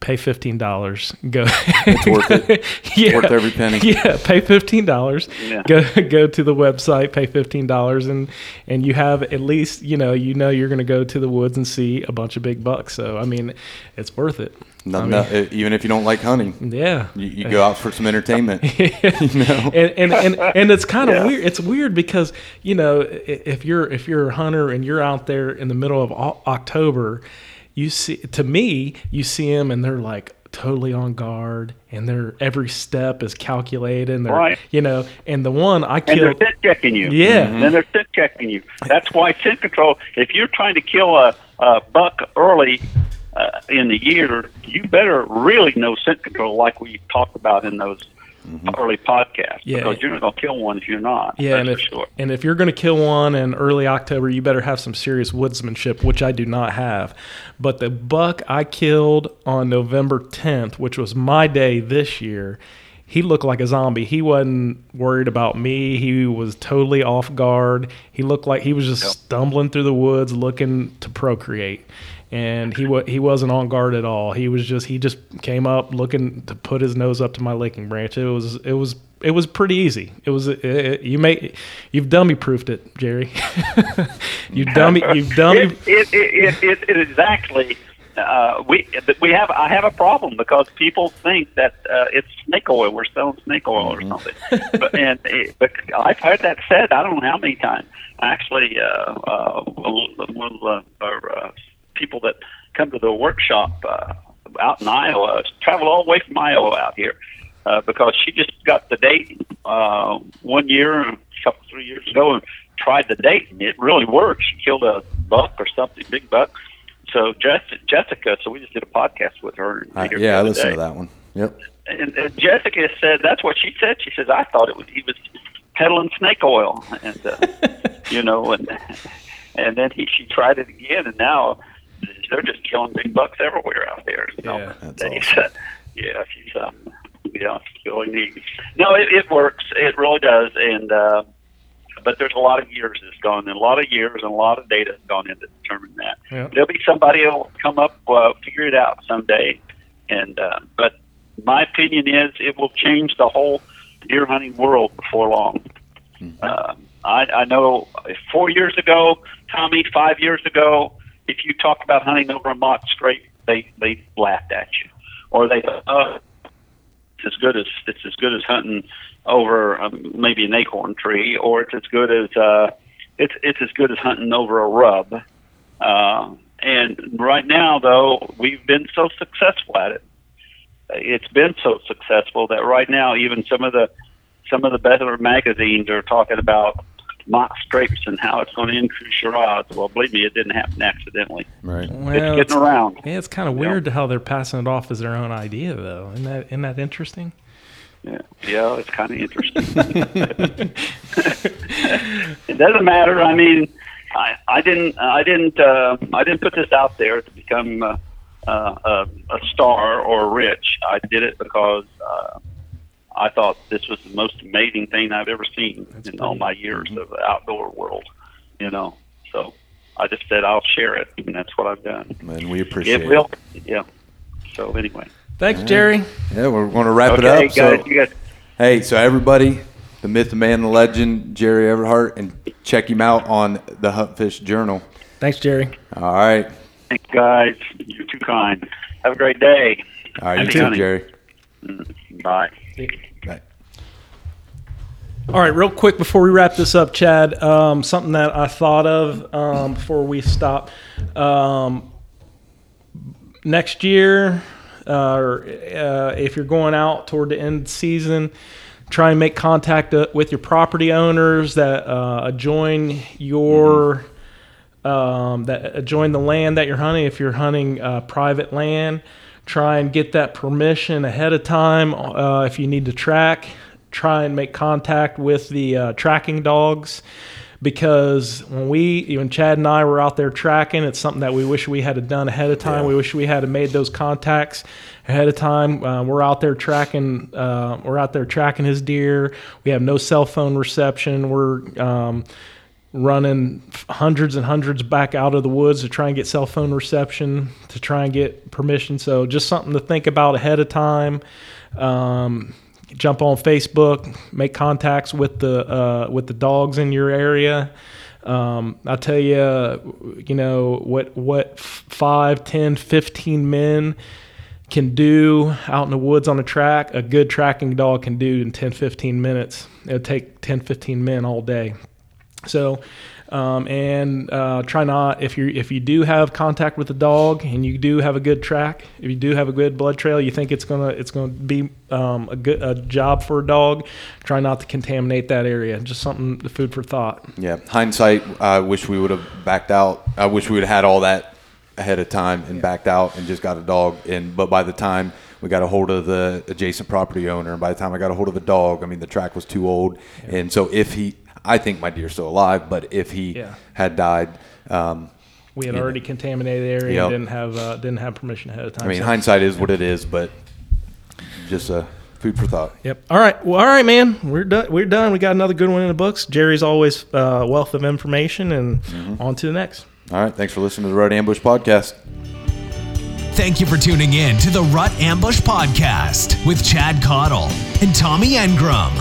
pay fifteen dollars. <laughs> Go. It's worth it. <laughs> yeah, worth every penny. <laughs> Yeah, pay fifteen dollars. Yeah. Go go to the website, pay fifteen dollars, and and you have at least you know you know you're going to go to the woods and see a bunch of big bucks. So I mean, it's worth it. No, I mean- no, uh, even if you don't like hunting, Yeah. you, you go out for some entertainment. <laughs> <laughs> You and, and, and and it's kind of Yeah. weird. It's weird because you know if you're if you're a hunter and you're out there in the middle of October, you see to me you see them and they're like totally on guard and their every step is calculated and they're Right. you know and the one I And they're killed scent checking you. Yeah. And then they're scent checking you. That's why scent control. If you're trying to kill a, a buck early uh, in the year, you better really know scent control, like we talked about in those early podcasts. Yeah. Because you're not going to kill one if you're not. Yeah, and if for sure. and if you're going to kill one in early October, you better have some serious woodsmanship, which I do not have. But the buck I killed on November 10th, which was my day this year, he looked like a zombie. He wasn't worried about me. He was totally off guard. He looked like he was just stumbling through the woods looking to procreate. And he wa- he wasn't on guard at all. He was just he just came up looking to put his nose up to my licking branch. It was it was it was pretty easy. It was it, it- you may you've dummy proofed it, Jerry. <laughs> you dummy you've <laughs> dummy. It, it, it, it, actually uh, we we have I have a problem because people think that uh, it's snake oil. We're selling snake oil or something. but and it, but I've heard that said. I don't know how many times. Actually, uh, uh, the our, uh, people that come to the workshop uh, out in Iowa travel all the way from Iowa out here. Uh, because she just got the date uh, one year, a couple three years ago, and tried the date, and it really worked. She killed a buck or something, big buck. So Jess- Jessica, so we just did a podcast with her. I- yeah, I listened other to that one. Yep. And, and Jessica said that's what she said. She says I thought it was he was peddling snake oil, and uh, <laughs> you know, and and then he she tried it again, and now they're just killing big bucks everywhere out there. So Yeah, that's they- awesome. yeah, she's um, Yeah, really neat. No, it, it works. It really does. And uh, but there's a lot of years that's gone, and a lot of years and a lot of data has gone into determine that. Yeah. There'll be somebody who'll come up, uh, figure it out someday. And uh, but my opinion is it will change the whole deer hunting world before long. Uh, I, I know four years ago, Tommy, five years ago, if you talk about hunting over a mock scrape, they they laughed at you, or they thought, oh, it's as good as it's as good as hunting over um, maybe an acorn tree, or it's as good as uh, it's it's as good as hunting over a rub. Uh, and right now, though, we've been so successful at it. It's been so successful that right now, even some of the some of the better magazines are talking about mock scrapes and how it's going to increase your odds. Well, believe me, it didn't happen accidentally. Right. Well, it's getting around. Yeah, it's kind of weird how they're passing it off as their own idea, though. Isn't that isn't that interesting? Yeah, yeah, it's kind of interesting. <laughs> it doesn't matter. I mean, I, I didn't, I didn't, uh, I didn't put this out there to become uh, uh, a, a star or rich. I did it because uh, I thought this was the most amazing thing I've ever seen in all my years mm-hmm. of the outdoor world. You know, so I just said I'll share it, and that's what I've done. And we appreciate It will, yeah. So anyway, Thanks, Jerry. Yeah, we're going to wrap okay, it up. guys, so, you guys. hey, so everybody, the myth, the man, the legend, Jerry Everhart, and check him out on the Huntfish Journal. Thanks, Jerry. All right. Thanks, guys. You're too kind. Have a great day. All right, you too, hunting. Jerry. Bye. Bye. All right, real quick before we wrap this up, Chad, um, something that I thought of um, before we stop. Um, next year, uh, or uh, if you're going out toward the end of the season, try and make contact uh, with your property owners that uh, adjoin your um, that adjoin the land that you're hunting. If you're hunting uh, private land, try and get that permission ahead of time. Uh, if you need to track, try and make contact with the uh, tracking dogs. Because when we, when Chad and I were out there tracking, it's something that we wish we had done ahead of time. We wish we had made those contacts ahead of time. Uh, we're out there tracking. Uh, we're out there tracking his deer. We have no cell phone reception. We're um, running hundreds and hundreds back out of the woods to try and get cell phone reception to try and get permission. So just something to think about ahead of time. Um, jump on Facebook, make contacts with the uh, with the dogs in your area. Um, I'll tell you, you know what what five, ten, fifteen men can do out in the woods on a track. A good tracking dog can do in 10, 15 minutes. It'll take 10, 15 men all day. So, um, and uh, try not if you if you do have contact with the dog and you do have a good track, if you do have a good blood trail, you think it's gonna it's gonna be um, a good a job for a dog. Try not to contaminate that area. Just something the food for thought. Yeah, hindsight. I wish we would have backed out. I wish we would have had all that ahead of time and backed out and just got a dog. And but by the time we got a hold of the adjacent property owner, and by the time I got a hold of the dog, I mean the track was too old. And so if he, I think my deer's still alive, but if he Yeah. had died, um, We had Yeah. already contaminated the area. Yep. and Didn't have uh, didn't have permission ahead of time. I mean so- hindsight is what it is, but just uh, food for thought. Yep. All right. Well, all right, man. We're done. We're done. We got another good one in the books. Jerry's always uh, wealth of information, and on to the next. All right, thanks for listening to the Rut Ambush podcast. Thank you for tuning in to the Rut Ambush Podcast with Chad Cottle and Tommy Engram.